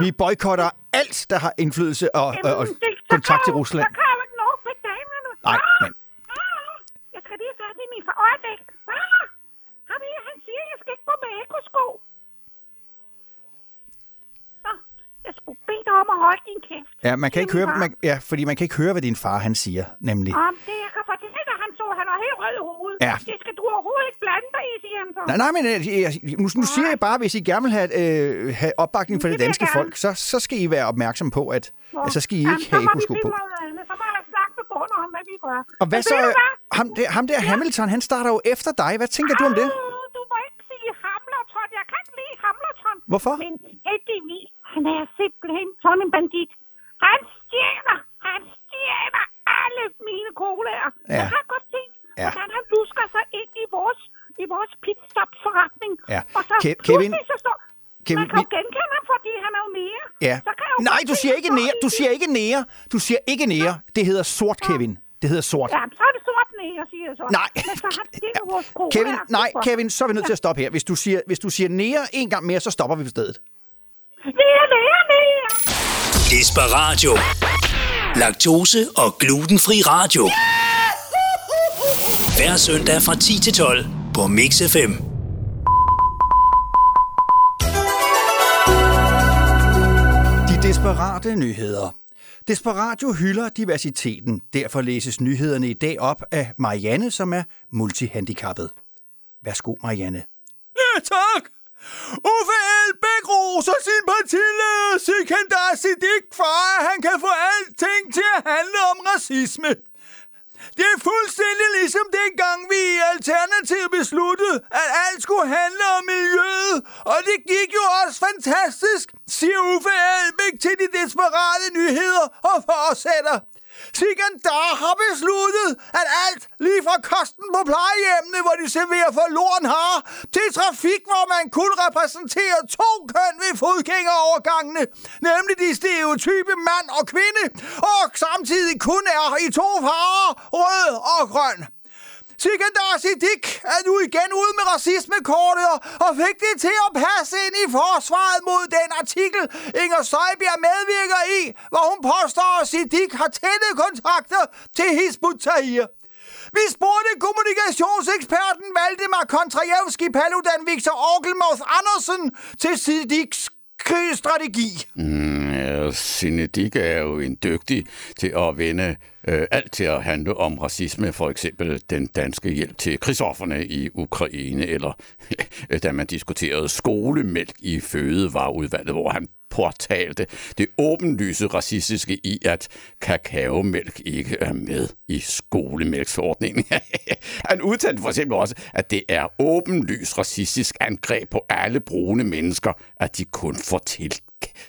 [SPEAKER 2] Vi boykotter alt, der har indflydelse og, og, og
[SPEAKER 7] det-
[SPEAKER 2] kontakt til Rusland.
[SPEAKER 7] Så kan jeg jo ikke nå pedalerne.
[SPEAKER 2] Nej, men-
[SPEAKER 7] Ah! Jeg skal lige fat i min far. Øjeblik. Ah! Ham her, han siger, at jeg skal ikke gå med ekosko. Nå, jeg skulle bede dig om at holde din kæft.
[SPEAKER 2] Ja, man kan ikke høre,
[SPEAKER 7] far.
[SPEAKER 2] man, ja, fordi man kan ikke høre, hvad din far han siger, nemlig.
[SPEAKER 7] Om det, jeg kan fortælle dig, han så, han var helt rød i hovedet.
[SPEAKER 2] Ja.
[SPEAKER 7] Det skal du overhovedet ikke blande dig i, siger han så.
[SPEAKER 2] Nej, nej, men øh, jeg, nu, nu siger jeg bare, hvis I gerne vil have, øh, have opbakning fra
[SPEAKER 7] Det
[SPEAKER 2] det danske folk, så, så skal I være opmærksom på, at, at så skal I
[SPEAKER 7] Jamen,
[SPEAKER 2] ikke
[SPEAKER 7] så
[SPEAKER 2] have ekosko på.
[SPEAKER 7] Så må jeg snakke med Gunnar gør.
[SPEAKER 2] Og hvad så? Ham der, ham der Hamilton, han starter jo efter dig. Hvad tænker du om det?
[SPEAKER 7] Du må ikke sige Hamilton. Jeg kan ikke lide Hamilton.
[SPEAKER 2] Hvorfor?
[SPEAKER 7] Men heldigvis, han er simpelthen sådan en bandit. Han stjæler, han stjæler alle mine colaer.
[SPEAKER 2] Ja.
[SPEAKER 7] Jeg har godt set,
[SPEAKER 2] Ja.
[SPEAKER 7] hvordan han lusker sig ind i vores, i vores pitstop-forretning.
[SPEAKER 2] Ja.
[SPEAKER 7] Og så
[SPEAKER 2] Ke- Kevin-
[SPEAKER 7] så står...
[SPEAKER 2] Kevin,
[SPEAKER 7] man kan jo genkende ham, fordi han er jo nære.
[SPEAKER 2] Ja.
[SPEAKER 7] Så kan jeg
[SPEAKER 2] Nej, du siger ikke nære. Du siger ikke nære. Du siger ikke nære. Det hedder sort, Kevin. Det hedder sort.
[SPEAKER 7] Ja, så er det sort nære, siger jeg så.
[SPEAKER 2] Nej.
[SPEAKER 7] Men så han stjæler vores colaer.
[SPEAKER 2] Kevin, nej? Kevin, så er vi nødt til at stoppe her. Hvis du siger, hvis du siger nære en gang mere, så stopper vi på stedet.
[SPEAKER 7] Er nære, nære.
[SPEAKER 8] Desperadio. Laktose og glutenfri radio. Hver søndag fra 10 til 12 på Mix FM.
[SPEAKER 2] De desperate nyheder. Desperatio hylder diversiteten. Derfor læses nyhederne i dag op af Marianne, som er multihandicappet. Værsgo, Marianne. Ja, tak. Uffe Elbæk roser sin partileder Sikandar Siddiq for, at han kan få alting til at handle om racisme. Det er fuldstændig ligesom dengang vi i Alternativ besluttede, at alt skulle handle om miljøet, og det gik jo også fantastisk, siger Uffe Elbæk til de desperate nyheder og fortsætter. Sikandar har besluttet, at alt lige fra kosten på plejehjemmene, hvor de serverer forloren har, til trafik, hvor man kun repræsenterer to køn ved fodgængerovergangene, nemlig de stereotype mand og kvinde, og samtidig kun er i to farver, rød og grøn. Sikandar Siddiq er nu igen ude med racismekortet og- og fik det til at passe ind i forsvaret mod den artikel, Inger Støjbjerg medvirker i, hvor hun påstår, at Siddiq har tætte kontakter til Hizbut Tahrir. Vi spurgte kommunikationseksperten Valdemar Kontrajevski Paludan Victor Orkelmouth Andersen til Siddiqs krigsstrategi.
[SPEAKER 3] Mm, ja, Sinedik er jo en dygtig til at vende øh, alt til at handle om racisme, for eksempel den danske hjælp til krigsofferne i Ukraine, eller da man diskuterede skolemælk i fødevareudvalget, hvor han påtalte det åbenlyse racistiske i, at kakaomælk ikke er med i skolemælksforordningen. Han udtalte for eksempel også, at det er åbenlyst racistisk angreb på alle brune mennesker, at de kun får til,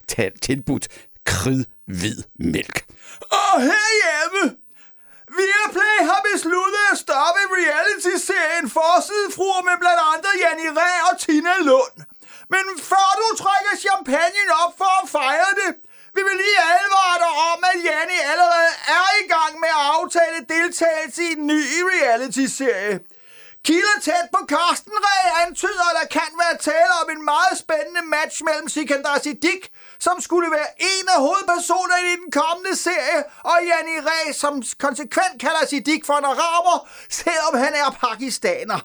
[SPEAKER 3] til, tilbudt kridhvid mælk.
[SPEAKER 2] Og herhjemme, Viaplay har besluttet at stoppe reality-serien Forsidefruer med blandt andre Janni Ræ og Tina Lund. Men før du trækker champagnen op for at fejre det, vi vil lige advare dig om, at Janni allerede er i gang med at aftale deltagelse i en ny reality-serie. Kilder tæt på Karsten Ræ antyder, at der kan være tale om en meget spændende match mellem Sikandar Siddiq, som skulle være en af hovedpersonerne i den kommende serie, og Janni Ræ, som konsekvent kalder Siddiq for en araber, selvom han er pakistaner.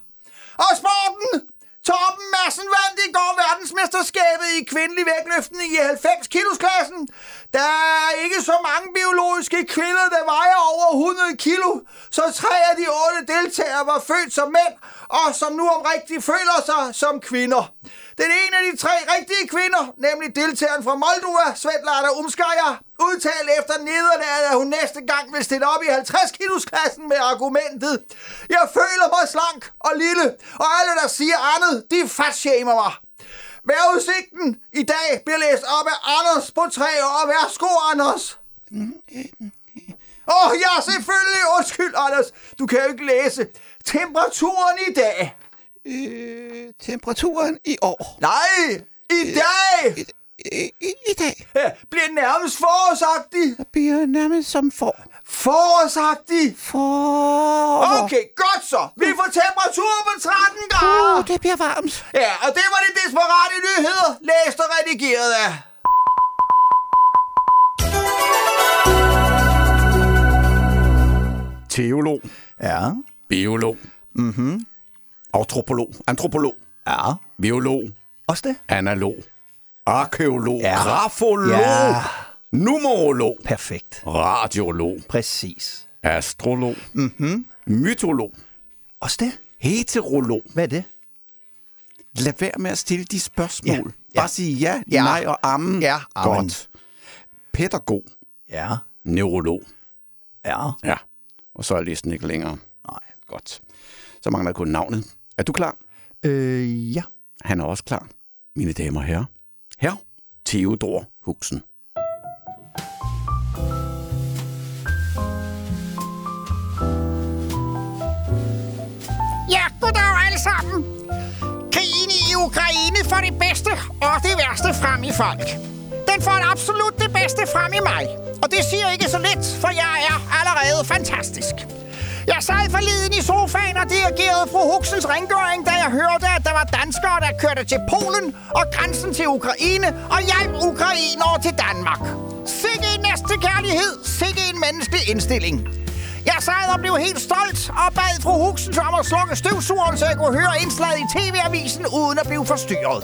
[SPEAKER 2] Og sporten! Torben Madsen vandt i går verdensmesterskabet i kvindelig vægtløftning i 90 kilosklassen. Der er ikke så mange biologiske kvinder, der vejer over 100 kilo, så tre af de otte deltagere var født som mænd, og som nu om rigtig føler sig som kvinder. Den ene af de tre rigtige kvinder, nemlig deltageren fra Moldova, Svetlana Umskaya, udtalte efter nederlaget, at hun næste gang vil stille op i 50 kilosklassen med argumentet. Jeg føler mig slank og lille, og alle, der siger andet, de fatshamer mig. Vejrudsigten i dag bliver læst op af Anders på tre år. Værsgo, Anders. Åh, oh, ja, selvfølgelig. Undskyld, Anders. Du kan jo ikke læse. Temperaturen i dag.
[SPEAKER 3] Øh, temperaturen i år.
[SPEAKER 2] Nej, i dag.
[SPEAKER 3] I, i, i dag
[SPEAKER 2] Ja, bliver nærmest forårsagtig.
[SPEAKER 3] bliver nærmest som for.
[SPEAKER 2] Forårsagtig.
[SPEAKER 3] For...
[SPEAKER 2] Okay, godt så. Vi får temperatur på 13 grader.
[SPEAKER 3] Uh, det bliver varmt.
[SPEAKER 2] Ja, og det var de desperate nyheder, læst og redigeret af.
[SPEAKER 3] Teolog,
[SPEAKER 2] Ja.
[SPEAKER 3] biolog, mm-hmm. Antropolog, antropolog,
[SPEAKER 2] Ja.
[SPEAKER 3] biolog,
[SPEAKER 2] Også det?
[SPEAKER 3] analog, arkeolog,
[SPEAKER 2] Ja.
[SPEAKER 3] grafolog,
[SPEAKER 2] Ja.
[SPEAKER 3] numerolog,
[SPEAKER 2] Perfekt.
[SPEAKER 3] radiolog,
[SPEAKER 2] Præcis.
[SPEAKER 3] astrolog, mm-hmm. mytolog,
[SPEAKER 2] Også det?
[SPEAKER 3] heterolog.
[SPEAKER 2] Hvad er det?
[SPEAKER 3] Lad være med at stille de spørgsmål.
[SPEAKER 2] Ja,
[SPEAKER 3] Ja.
[SPEAKER 2] ja.
[SPEAKER 3] Bare sige ja,
[SPEAKER 2] Ja.
[SPEAKER 3] nej og amen.
[SPEAKER 2] Ja, amen.
[SPEAKER 3] Godt. Pædagog,
[SPEAKER 2] Ja.
[SPEAKER 3] neurolog.
[SPEAKER 2] Ja.
[SPEAKER 3] Ja, og så er listen ikke længere.
[SPEAKER 2] Nej.
[SPEAKER 3] Godt. Så mangler jeg kun navnet. Er du klar?
[SPEAKER 2] Øh, ja.
[SPEAKER 3] Han er også klar. Mine damer og herrer. Her Theodor Huxen.
[SPEAKER 7] Ja, goddag alle sammen. Krigen i Ukraine får det bedste og det værste frem i folk. Den får absolut det bedste frem i mig. Og det siger ikke så lidt, for jeg er allerede fantastisk. Jeg sad forleden i sofaen og dirigerede fru Huxens rengøring, da jeg hørte, at der var danskere, der kørte til Polen og grænsen til Ukraine og hjalp ukrainere til Danmark. Sikke en næste kærlighed, sikke en menneskelig indstilling. Jeg sad og blev helt stolt og bad fru Huxen om at slukke støvsugeren, så jeg kunne høre indslaget i TV-avisen uden at blive forstyrret.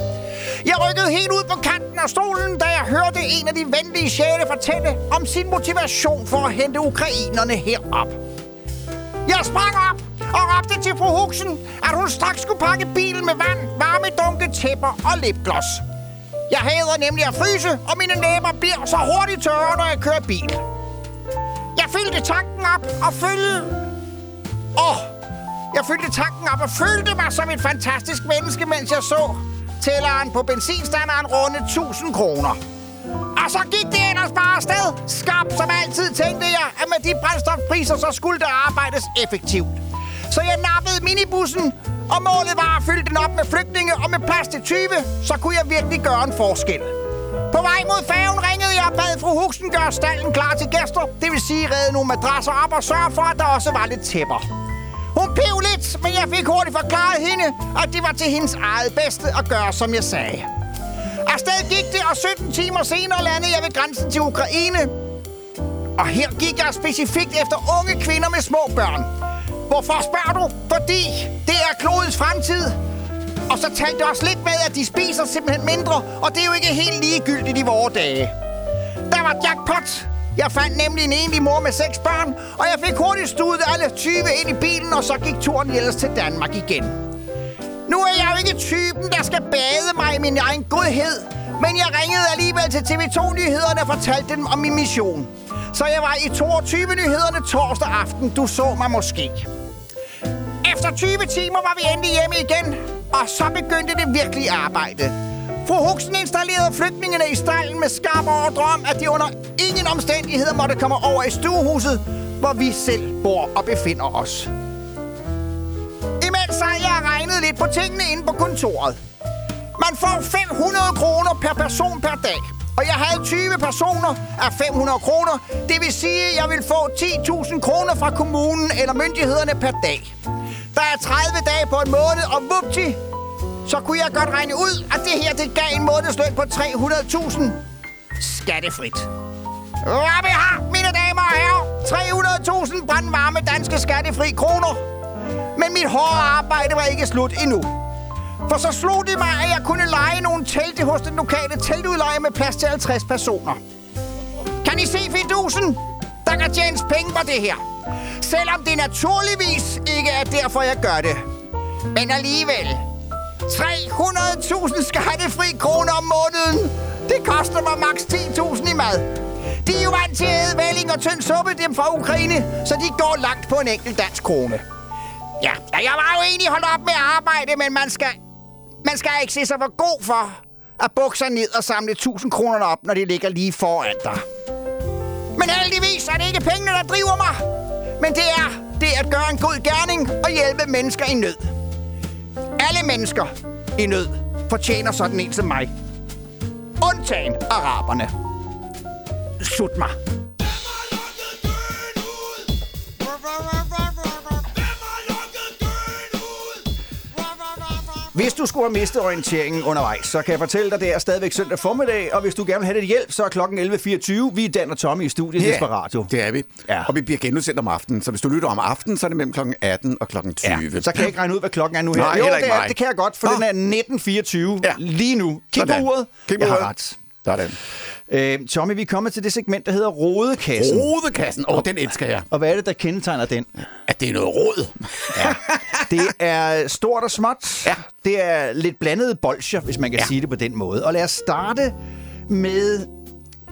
[SPEAKER 7] Jeg rykkede helt ud på kanten af stolen, da jeg hørte en af de venlige sjæle fortælle om sin motivation for at hente ukrainerne herop. Jeg sprang op og råbte til fru Huxen, at hun straks skulle pakke bilen med vand, varme dunke, tæpper og lipgloss. Jeg hader nemlig at fryse, og mine næber bliver så hurtigt tørre, når jeg kører bil. Jeg fyldte tanken op og følte... Åh! Oh, jeg fyldte tanken op og følte mig som et fantastisk menneske, mens jeg så tælleren på benzinstanderen runde 1000 kroner. Og så gik det ellers bare afsted. Skab som altid tænkte jeg, at med de brændstofpriser, så skulle der arbejdes effektivt. Så jeg nappede minibussen, og målet var at fylde den op med flygtninge og med plads til 20, så kunne jeg virkelig gøre en forskel. På vej mod færgen ringede jeg og bad fru Huxen gøre stallen klar til gæster. Det vil sige redde nogle madrasser op og sørge for, at der også var lidt tæpper. Hun pev lidt, men jeg fik hurtigt forklaret hende, at det var til hendes eget bedste at gøre, som jeg sagde. Afsted gik det, og 17 timer senere landede jeg ved grænsen til Ukraine. Og her gik jeg specifikt efter unge kvinder med små børn. Hvorfor spørger du? Fordi det er klodens fremtid.
[SPEAKER 2] Og så talte det også lidt med, at de spiser simpelthen mindre, og det er jo ikke helt ligegyldigt i vore dage. Der var jackpot. Jeg fandt nemlig en enlig mor med seks børn, og jeg fik hurtigt studet alle 20 ind i bilen, og så gik turen ellers til Danmark igen. Nu er jeg jo ikke typen, der skal bade mig i min egen godhed, men jeg ringede alligevel til TV2-nyhederne og fortalte dem om min mission. Så jeg var i 22-nyhederne torsdag aften. Du så mig måske. Efter 20 timer var vi endelig hjemme igen, og så begyndte det virkelige arbejde. Fru Huxen installerede flygtningene i stallen med skarp ordre om, at de under ingen omstændigheder måtte komme over i stuehuset, hvor vi selv bor og befinder os. Regnet lidt på tingene inde på kontoret. Man får 500 kroner per person per dag. Og jeg havde 20 personer af 500 kroner. Det vil sige, at jeg vil få 10.000 kroner fra kommunen eller myndighederne per dag. Der er 30 dage på en måned, og vupti, så kunne jeg godt regne ud, at det her det gav en månedsløn på 300.000 skattefrit. Hvad vi har, mine damer og herrer? 300.000 brandvarme danske skattefri kroner. Men mit hårde arbejde var ikke slut endnu. For så slog det mig, at jeg kunne lege nogle telte hos den lokale teltudleje med plads til 50 personer. Kan I se fidusen? Der kan tjenes penge på det her. Selvom det naturligvis ikke er derfor, jeg gør det. Men alligevel. 300.000 skattefri kroner om måneden. Det koster mig maks 10.000 i mad. De er jo vant til at æde vælling og tynd suppe dem fra Ukraine, så de går langt på en enkelt dansk krone. Ja, ja, jeg var jo egentlig holdt op med at arbejde, men man skal, man skal ikke se sig for god for at bukke sig ned og samle 1000 kroner op, når de ligger lige foran dig. Men heldigvis er det ikke pengene, der driver mig. Men det er det at gøre en god gerning og hjælpe mennesker i nød. Alle mennesker i nød fortjener sådan en som mig. Undtagen araberne. Sut mig. Hvis du skulle have mistet orienteringen undervejs, så kan jeg fortælle dig, det er stadigvæk søndag formiddag, og hvis du gerne vil have lidt hjælp, så er klokken 11.24. Vi er Dan og Tommy i studiet yeah. på radio.
[SPEAKER 3] det er vi.
[SPEAKER 2] Ja.
[SPEAKER 3] Og vi bliver genudsendt om aftenen, så hvis du lytter om aftenen, så er det mellem kl. 18 og kl. 20.
[SPEAKER 2] Ja, så kan jeg ikke regne ud, hvad klokken er nu her.
[SPEAKER 3] Nej,
[SPEAKER 2] jo, det, er,
[SPEAKER 3] mig.
[SPEAKER 2] det kan jeg godt, for
[SPEAKER 3] Nå.
[SPEAKER 2] den er 19.24
[SPEAKER 3] Ja.
[SPEAKER 2] lige nu. Kig på uret.
[SPEAKER 3] Kig på
[SPEAKER 2] jeg har ret.
[SPEAKER 3] Sådan.
[SPEAKER 2] Øh, Tommy, vi er kommet til det segment, der hedder Rodekassen.
[SPEAKER 3] Rodekassen. Åh, oh, den elsker jeg.
[SPEAKER 2] Og hvad er det, der kendetegner den?
[SPEAKER 3] At det er noget råd.
[SPEAKER 2] Det er stort og småt.
[SPEAKER 3] Ja.
[SPEAKER 2] Det er lidt blandede bolcher, hvis man kan ja. sige det på den måde. Og lad os starte med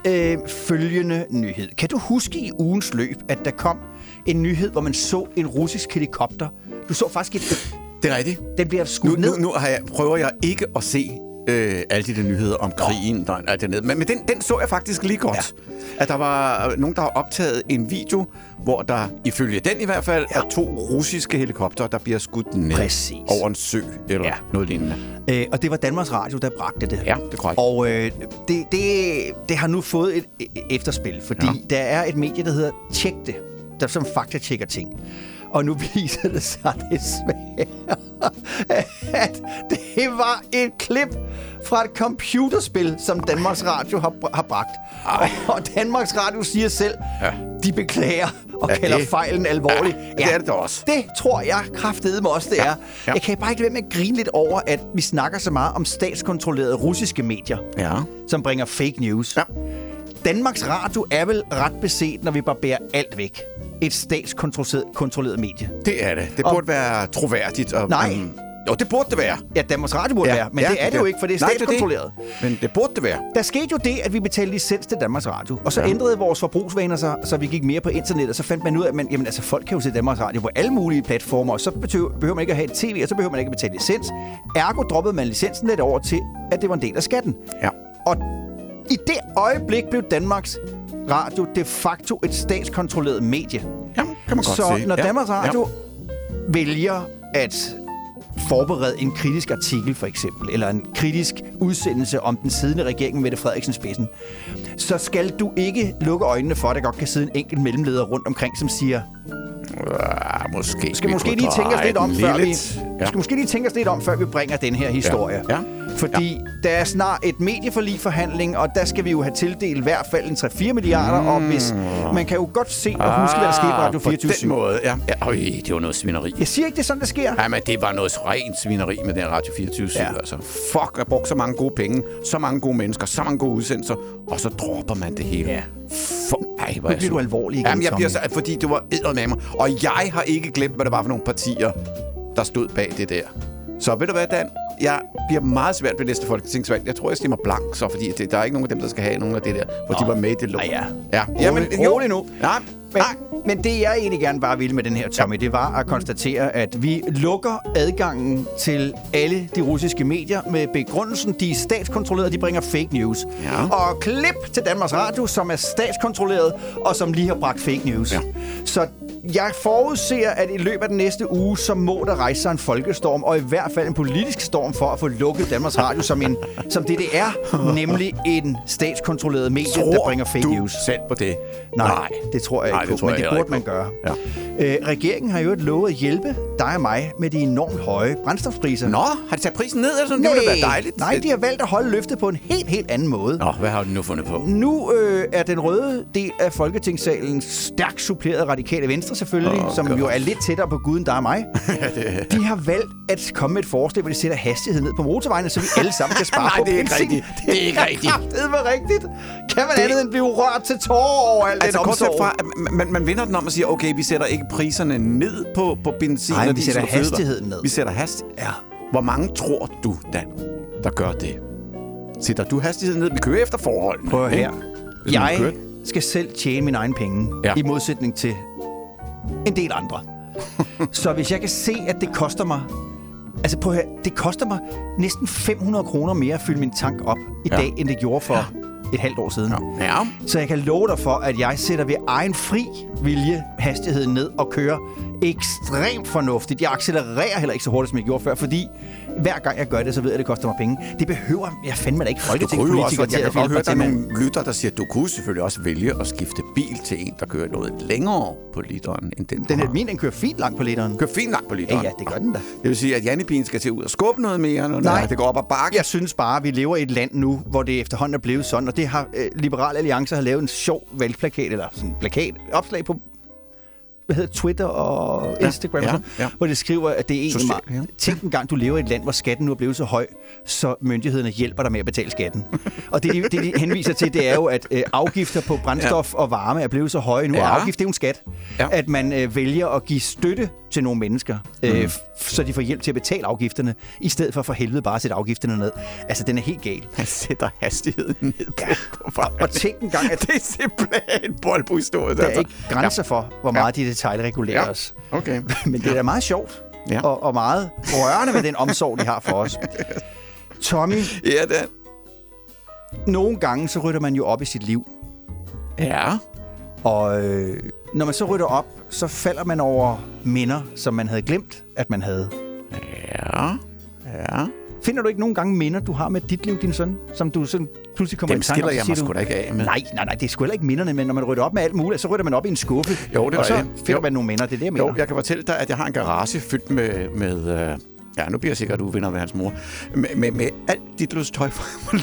[SPEAKER 2] øh, følgende nyhed. Kan du huske i ugens løb, at der kom en nyhed, hvor man så en russisk helikopter? Du så faktisk et...
[SPEAKER 3] Det er rigtigt.
[SPEAKER 2] Den bliver
[SPEAKER 3] Nu,
[SPEAKER 2] skudt ned.
[SPEAKER 3] nu, nu har jeg, prøver jeg ikke at se øh, alle de der nyheder om krigen, der er dernede. Men, men den, den så jeg faktisk lige godt. Ja. At der var øh, nogen, der har optaget en video, hvor der, ifølge den i hvert fald, ja. er to russiske helikopter, der bliver skudt ned
[SPEAKER 2] Præcis.
[SPEAKER 3] over en sø eller
[SPEAKER 2] Ja.
[SPEAKER 3] noget lignende.
[SPEAKER 2] Øh, og det var Danmarks Radio, der bragte det.
[SPEAKER 3] Ja, det er korrekt.
[SPEAKER 2] Og øh, det, det, det har nu fået et efterspil, fordi ja. der er et medie, der hedder Tjek det, der som fakta-tjekker ting. Og nu viser det sig desværre, at det var et klip fra et computerspil, som Danmarks Radio har, har bragt. Og, og Danmarks Radio siger selv, ja.
[SPEAKER 3] Ja.
[SPEAKER 2] de beklager og
[SPEAKER 3] Ja,
[SPEAKER 2] ja, kalder
[SPEAKER 3] det-
[SPEAKER 2] fejlen alvorlig.
[SPEAKER 3] Ja, det er det også.
[SPEAKER 2] Det tror jeg kraftedeme også, det ja. er.
[SPEAKER 3] ja.
[SPEAKER 2] Jeg kan bare ikke være med at grine lidt over, at vi snakker så meget om statskontrollerede russiske medier,
[SPEAKER 3] Ja.
[SPEAKER 2] som bringer fake news.
[SPEAKER 3] Ja.
[SPEAKER 2] Danmarks Radio er vel ret beset, når vi barberer alt væk. Et statskontrolleret kontrolleret medie.
[SPEAKER 3] Det er det. Det
[SPEAKER 2] Og-
[SPEAKER 3] burde være troværdigt. Og,
[SPEAKER 2] Nej.
[SPEAKER 3] mm, jo, det burde det være.
[SPEAKER 2] Ja, Danmarks Radio burde ja, være, men ja, det er det jo ikke, for det er
[SPEAKER 3] Nej,
[SPEAKER 2] statskontrolleret.
[SPEAKER 3] Det. Men det burde det være.
[SPEAKER 2] Der skete jo det, at vi betalte licens til Danmarks Radio, og så ja. Ændrede vores forbrugsvaner sig, så vi gik mere på internet, og så fandt man ud af, at man, jamen, altså, folk kan jo se Danmarks Radio på alle mulige platformer, og så behøver, behøver man ikke at have et tv, og så behøver man ikke at betale licens. Ergo droppede man licensen lidt over til, at det var en del af skatten.
[SPEAKER 3] Ja.
[SPEAKER 2] Og i det øjeblik blev Danmarks Radio de facto et statskontrolleret medie.
[SPEAKER 3] Ja, kan man godt
[SPEAKER 2] Så
[SPEAKER 3] sige.
[SPEAKER 2] når
[SPEAKER 3] ja.
[SPEAKER 2] Danmarks Radio vælger at forberede en kritisk artikel, for eksempel, eller en kritisk udsendelse om den siddende regering med Mette Frederiksen spidsen, så skal du ikke lukke øjnene for, at der godt kan sidde en enkelt mellemleder rundt omkring, som siger,
[SPEAKER 3] Ja, måske.
[SPEAKER 2] skal
[SPEAKER 3] vi
[SPEAKER 2] måske lige tænke os lidt om, før vi, ja. skal måske lige tænke os lidt om, før vi bringer den her historie.
[SPEAKER 3] Ja.
[SPEAKER 2] Fordi ja. der er snart et medieforlig-forhandling, og der skal vi jo have tildelt i hvert fald en 3-4 milliarder, mm. og hvis man kan jo godt se og huske, hvad der skete på Radio
[SPEAKER 3] Ah, på
[SPEAKER 2] 24
[SPEAKER 3] den måde, ja. ja. Øj, det var noget svineri.
[SPEAKER 2] Jeg siger ikke, det er sådan, det sker.
[SPEAKER 3] Ja, men det var noget rent svineri med den Radio 24
[SPEAKER 2] Ja.
[SPEAKER 3] altså. Fuck, jeg brugt så mange gode penge, så mange gode mennesker, så mange gode udsendelser, og så dropper man det hele.
[SPEAKER 2] Ja.
[SPEAKER 3] For, ej, hvor
[SPEAKER 2] Nu bliver du alvorlig igen,
[SPEAKER 3] Jamen, jeg bliver så, fordi det var eddermame. Og jeg har ikke glemt, hvad det var for nogle partier, der stod bag det der. Så ved du hvad, Dan? Jeg bliver meget svært ved næste folketingsvalg. Jeg tror, jeg stemmer blank, så fordi det, der er ikke nogen af dem, der skal have nogen af det der, hvor de var med i det lort.
[SPEAKER 2] Ej, ja.
[SPEAKER 3] ja.
[SPEAKER 2] Jamen, rolig nu.
[SPEAKER 3] Nej,
[SPEAKER 2] Men,
[SPEAKER 3] nej.
[SPEAKER 2] men det, jeg egentlig gerne bare ville med den her, Tommy, det var at konstatere, at vi lukker adgangen til alle de russiske medier med begrundelsen, de er statskontrolleret, de bringer fake news.
[SPEAKER 3] Ja.
[SPEAKER 2] Og klip til Danmarks Radio, som er statskontrolleret, og som lige har bragt fake news.
[SPEAKER 3] Ja.
[SPEAKER 2] Så jeg forudser, at i løbet af den næste uge, så må der rejse sig en folkestorm, og i hvert fald en politisk storm for at få lukket Danmarks Radio som, en, som det, det er, nemlig en statskontrolleret medie, der bringer fake
[SPEAKER 3] du
[SPEAKER 2] news.
[SPEAKER 3] selv på det?
[SPEAKER 2] Nej, det tror jeg
[SPEAKER 3] Nej,
[SPEAKER 2] ikke
[SPEAKER 3] det
[SPEAKER 2] på,
[SPEAKER 3] tror
[SPEAKER 2] men det burde man gøre.
[SPEAKER 3] Ja.
[SPEAKER 2] Øh, regeringen har jo lovet at hjælpe dig og mig med de enormt høje brændstofpriser.
[SPEAKER 3] Nå, har de taget prisen ned eller sådan? Det ville da være dejligt.
[SPEAKER 2] nej, de har valgt at holde løftet på en helt, helt anden måde.
[SPEAKER 3] Nå, hvad har du nu fundet på?
[SPEAKER 2] Nu øh, er den røde del af Folketingssalen stærkt suppleret radikale venstre selvfølgelig,
[SPEAKER 3] Åh,
[SPEAKER 2] oh, som
[SPEAKER 3] godt.
[SPEAKER 2] jo er lidt tættere på guden, der er mig. De har valgt at komme med et forslag, hvor de sætter hastigheden ned på motorvejene, så vi alle sammen kan spare
[SPEAKER 3] Nej,
[SPEAKER 2] på
[SPEAKER 3] det er ikke rigtigt. Det er ikke rigtigt.
[SPEAKER 2] Det er rigtigt. Kan man
[SPEAKER 3] Det-
[SPEAKER 2] andet end blive rørt til tårer over alt
[SPEAKER 3] Altså
[SPEAKER 2] den omsorg?
[SPEAKER 3] fra, at man- man, vender den om og siger, okay, vi sætter ikke priserne ned på, på benzin
[SPEAKER 2] Nej,
[SPEAKER 3] og
[SPEAKER 2] vi sætter
[SPEAKER 3] og
[SPEAKER 2] hastigheden ned.
[SPEAKER 3] Vi sætter hastigheden.
[SPEAKER 2] Ja.
[SPEAKER 3] Hvor mange tror du, Dan, der gør det? Sætter du hastigheden ned? Vi kører efter forholdene.
[SPEAKER 2] Prøv her. Jeg skal selv tjene mine egne penge,
[SPEAKER 3] ja.
[SPEAKER 2] i modsætning til en del andre. så hvis jeg kan se, at det koster mig... Altså prøv her, det koster mig næsten 500 kroner mere at fylde min tank op i
[SPEAKER 3] Ja.
[SPEAKER 2] dag, end det gjorde for et halvt år siden.
[SPEAKER 3] Ja. ja.
[SPEAKER 2] Så jeg kan love dig for, at jeg sætter ved egen fri vilje hastigheden ned og kører ekstremt fornuftigt. Jeg accelererer heller ikke så hurtigt, som jeg gjorde før, fordi hver gang jeg gør det, så ved jeg, at det koster mig penge. Det behøver jeg fandme da ikke folketingspolitikere
[SPEAKER 3] jeg
[SPEAKER 2] til
[SPEAKER 3] kan
[SPEAKER 2] at
[SPEAKER 3] godt høre,
[SPEAKER 2] hjælpe
[SPEAKER 3] der er nogle lytter, der siger, at du kunne selvfølgelig også vælge at skifte bil til en, der kører noget længere på literen, end den,
[SPEAKER 2] Den her, min, den kører fint langt på literen.
[SPEAKER 3] kører fint langt på
[SPEAKER 2] Ja,
[SPEAKER 3] literen.
[SPEAKER 2] ja, det gør den da.
[SPEAKER 3] Det vil sige, at Janne skal til ud og skubbe noget mere, når
[SPEAKER 2] Nej.
[SPEAKER 3] det går op ad bakke.
[SPEAKER 2] Jeg synes bare, at vi lever i et land nu, hvor det efterhånden er blevet sådan, og det har øh, Liberal Alliance har lavet en sjov valgplakat, eller sådan en plakat, opslag på hvad hedder Twitter og Instagram,
[SPEAKER 3] ja,
[SPEAKER 2] sådan,
[SPEAKER 3] ja.
[SPEAKER 2] hvor det skriver, at det er egentlig meget... Tænk en gang, du lever i et land, hvor skatten nu er blevet så høj, så myndighederne hjælper dig med at betale skatten. og det, de- det, de henviser til, det er jo, at øh, afgifter på brændstof og varme er blevet så høje nu,
[SPEAKER 3] Ja.
[SPEAKER 2] og afgift det er jo en skat,
[SPEAKER 3] Ja.
[SPEAKER 2] at man øh, vælger at give støtte til nogle mennesker, øh, f- så de får hjælp til at betale afgifterne, i stedet for for helvede bare at sætte afgifterne ned. Altså, den er helt gal.
[SPEAKER 3] Han sætter hastigheden ned på vejen.
[SPEAKER 2] Og tænk en gang, at
[SPEAKER 3] Det er simpelthen en bold på historien.
[SPEAKER 2] der er ikke grænser for, hvor meget de detaljregulerer
[SPEAKER 3] Altså. Ja.
[SPEAKER 2] os.
[SPEAKER 3] Okay.
[SPEAKER 2] Men det er da meget sjovt,
[SPEAKER 3] Ja.
[SPEAKER 2] og, og meget rørende med den omsorg, de har for os. Tommy,
[SPEAKER 3] Ja, Dan.
[SPEAKER 2] nogle gange så rytter man jo op i sit liv.
[SPEAKER 3] Ja.
[SPEAKER 2] Og øh, når man så rytter op, så falder man over minder, som man havde glemt, at man havde.
[SPEAKER 3] Ja. Ja.
[SPEAKER 2] Finder du ikke nogle gange minder, du har med dit liv, din søn, som du sådan pludselig kommer
[SPEAKER 3] Dem
[SPEAKER 2] i tanke om,
[SPEAKER 3] jeg mig
[SPEAKER 2] du,
[SPEAKER 3] sgu da ikke af med.
[SPEAKER 2] Nej, nej, nej, det er sgu heller ikke minderne, men når man rytter op med alt muligt, så rytter man op i en skuffe.
[SPEAKER 3] Jo, det
[SPEAKER 2] Og så finder
[SPEAKER 3] Jo.
[SPEAKER 2] man nogle minder, det er det, jeg mener.
[SPEAKER 3] Jo, jeg kan fortælle dig, at jeg har en garage fyldt med... med øh, ja, nu bliver jeg sikkert uvenner med hans mor. Med, med, med alt dit løs tøj fra var.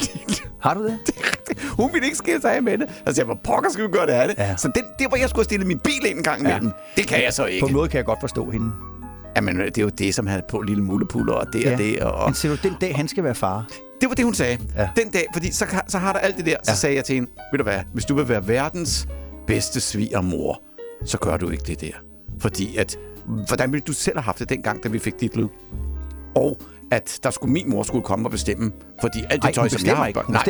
[SPEAKER 2] Har du det?
[SPEAKER 3] Hun ville ikke skille sig af med det. Og så sagde jeg, hvor pokker skal vi gøre det af det?
[SPEAKER 2] Ja.
[SPEAKER 3] Så den, det, hvor jeg skulle have stillet min bil ind en gang
[SPEAKER 2] Ja.
[SPEAKER 3] imellem, det kan jeg så
[SPEAKER 2] På
[SPEAKER 3] ikke.
[SPEAKER 2] en måde kan jeg godt forstå hende.
[SPEAKER 3] Jamen, det er jo det, som havde på lille mullepuller og det
[SPEAKER 2] Ja.
[SPEAKER 3] og det. Og,
[SPEAKER 2] Men ser du, den dag, han skal være far.
[SPEAKER 3] Det var det, hun sagde.
[SPEAKER 2] Ja.
[SPEAKER 3] Ja. Den dag, fordi så, så har der alt det der. Så
[SPEAKER 2] Ja.
[SPEAKER 3] ja. sagde jeg til hende, ved du hvad, hvis du vil være verdens bedste svigermor, så gør du ikke det der. Fordi at, hvordan ville du selv have haft det dengang, da vi fik dit lyd? Og at der skulle min mor skulle komme og bestemme, fordi alt det
[SPEAKER 2] Ej,
[SPEAKER 3] tøj, som jeg har
[SPEAKER 2] ikke.
[SPEAKER 3] Nej,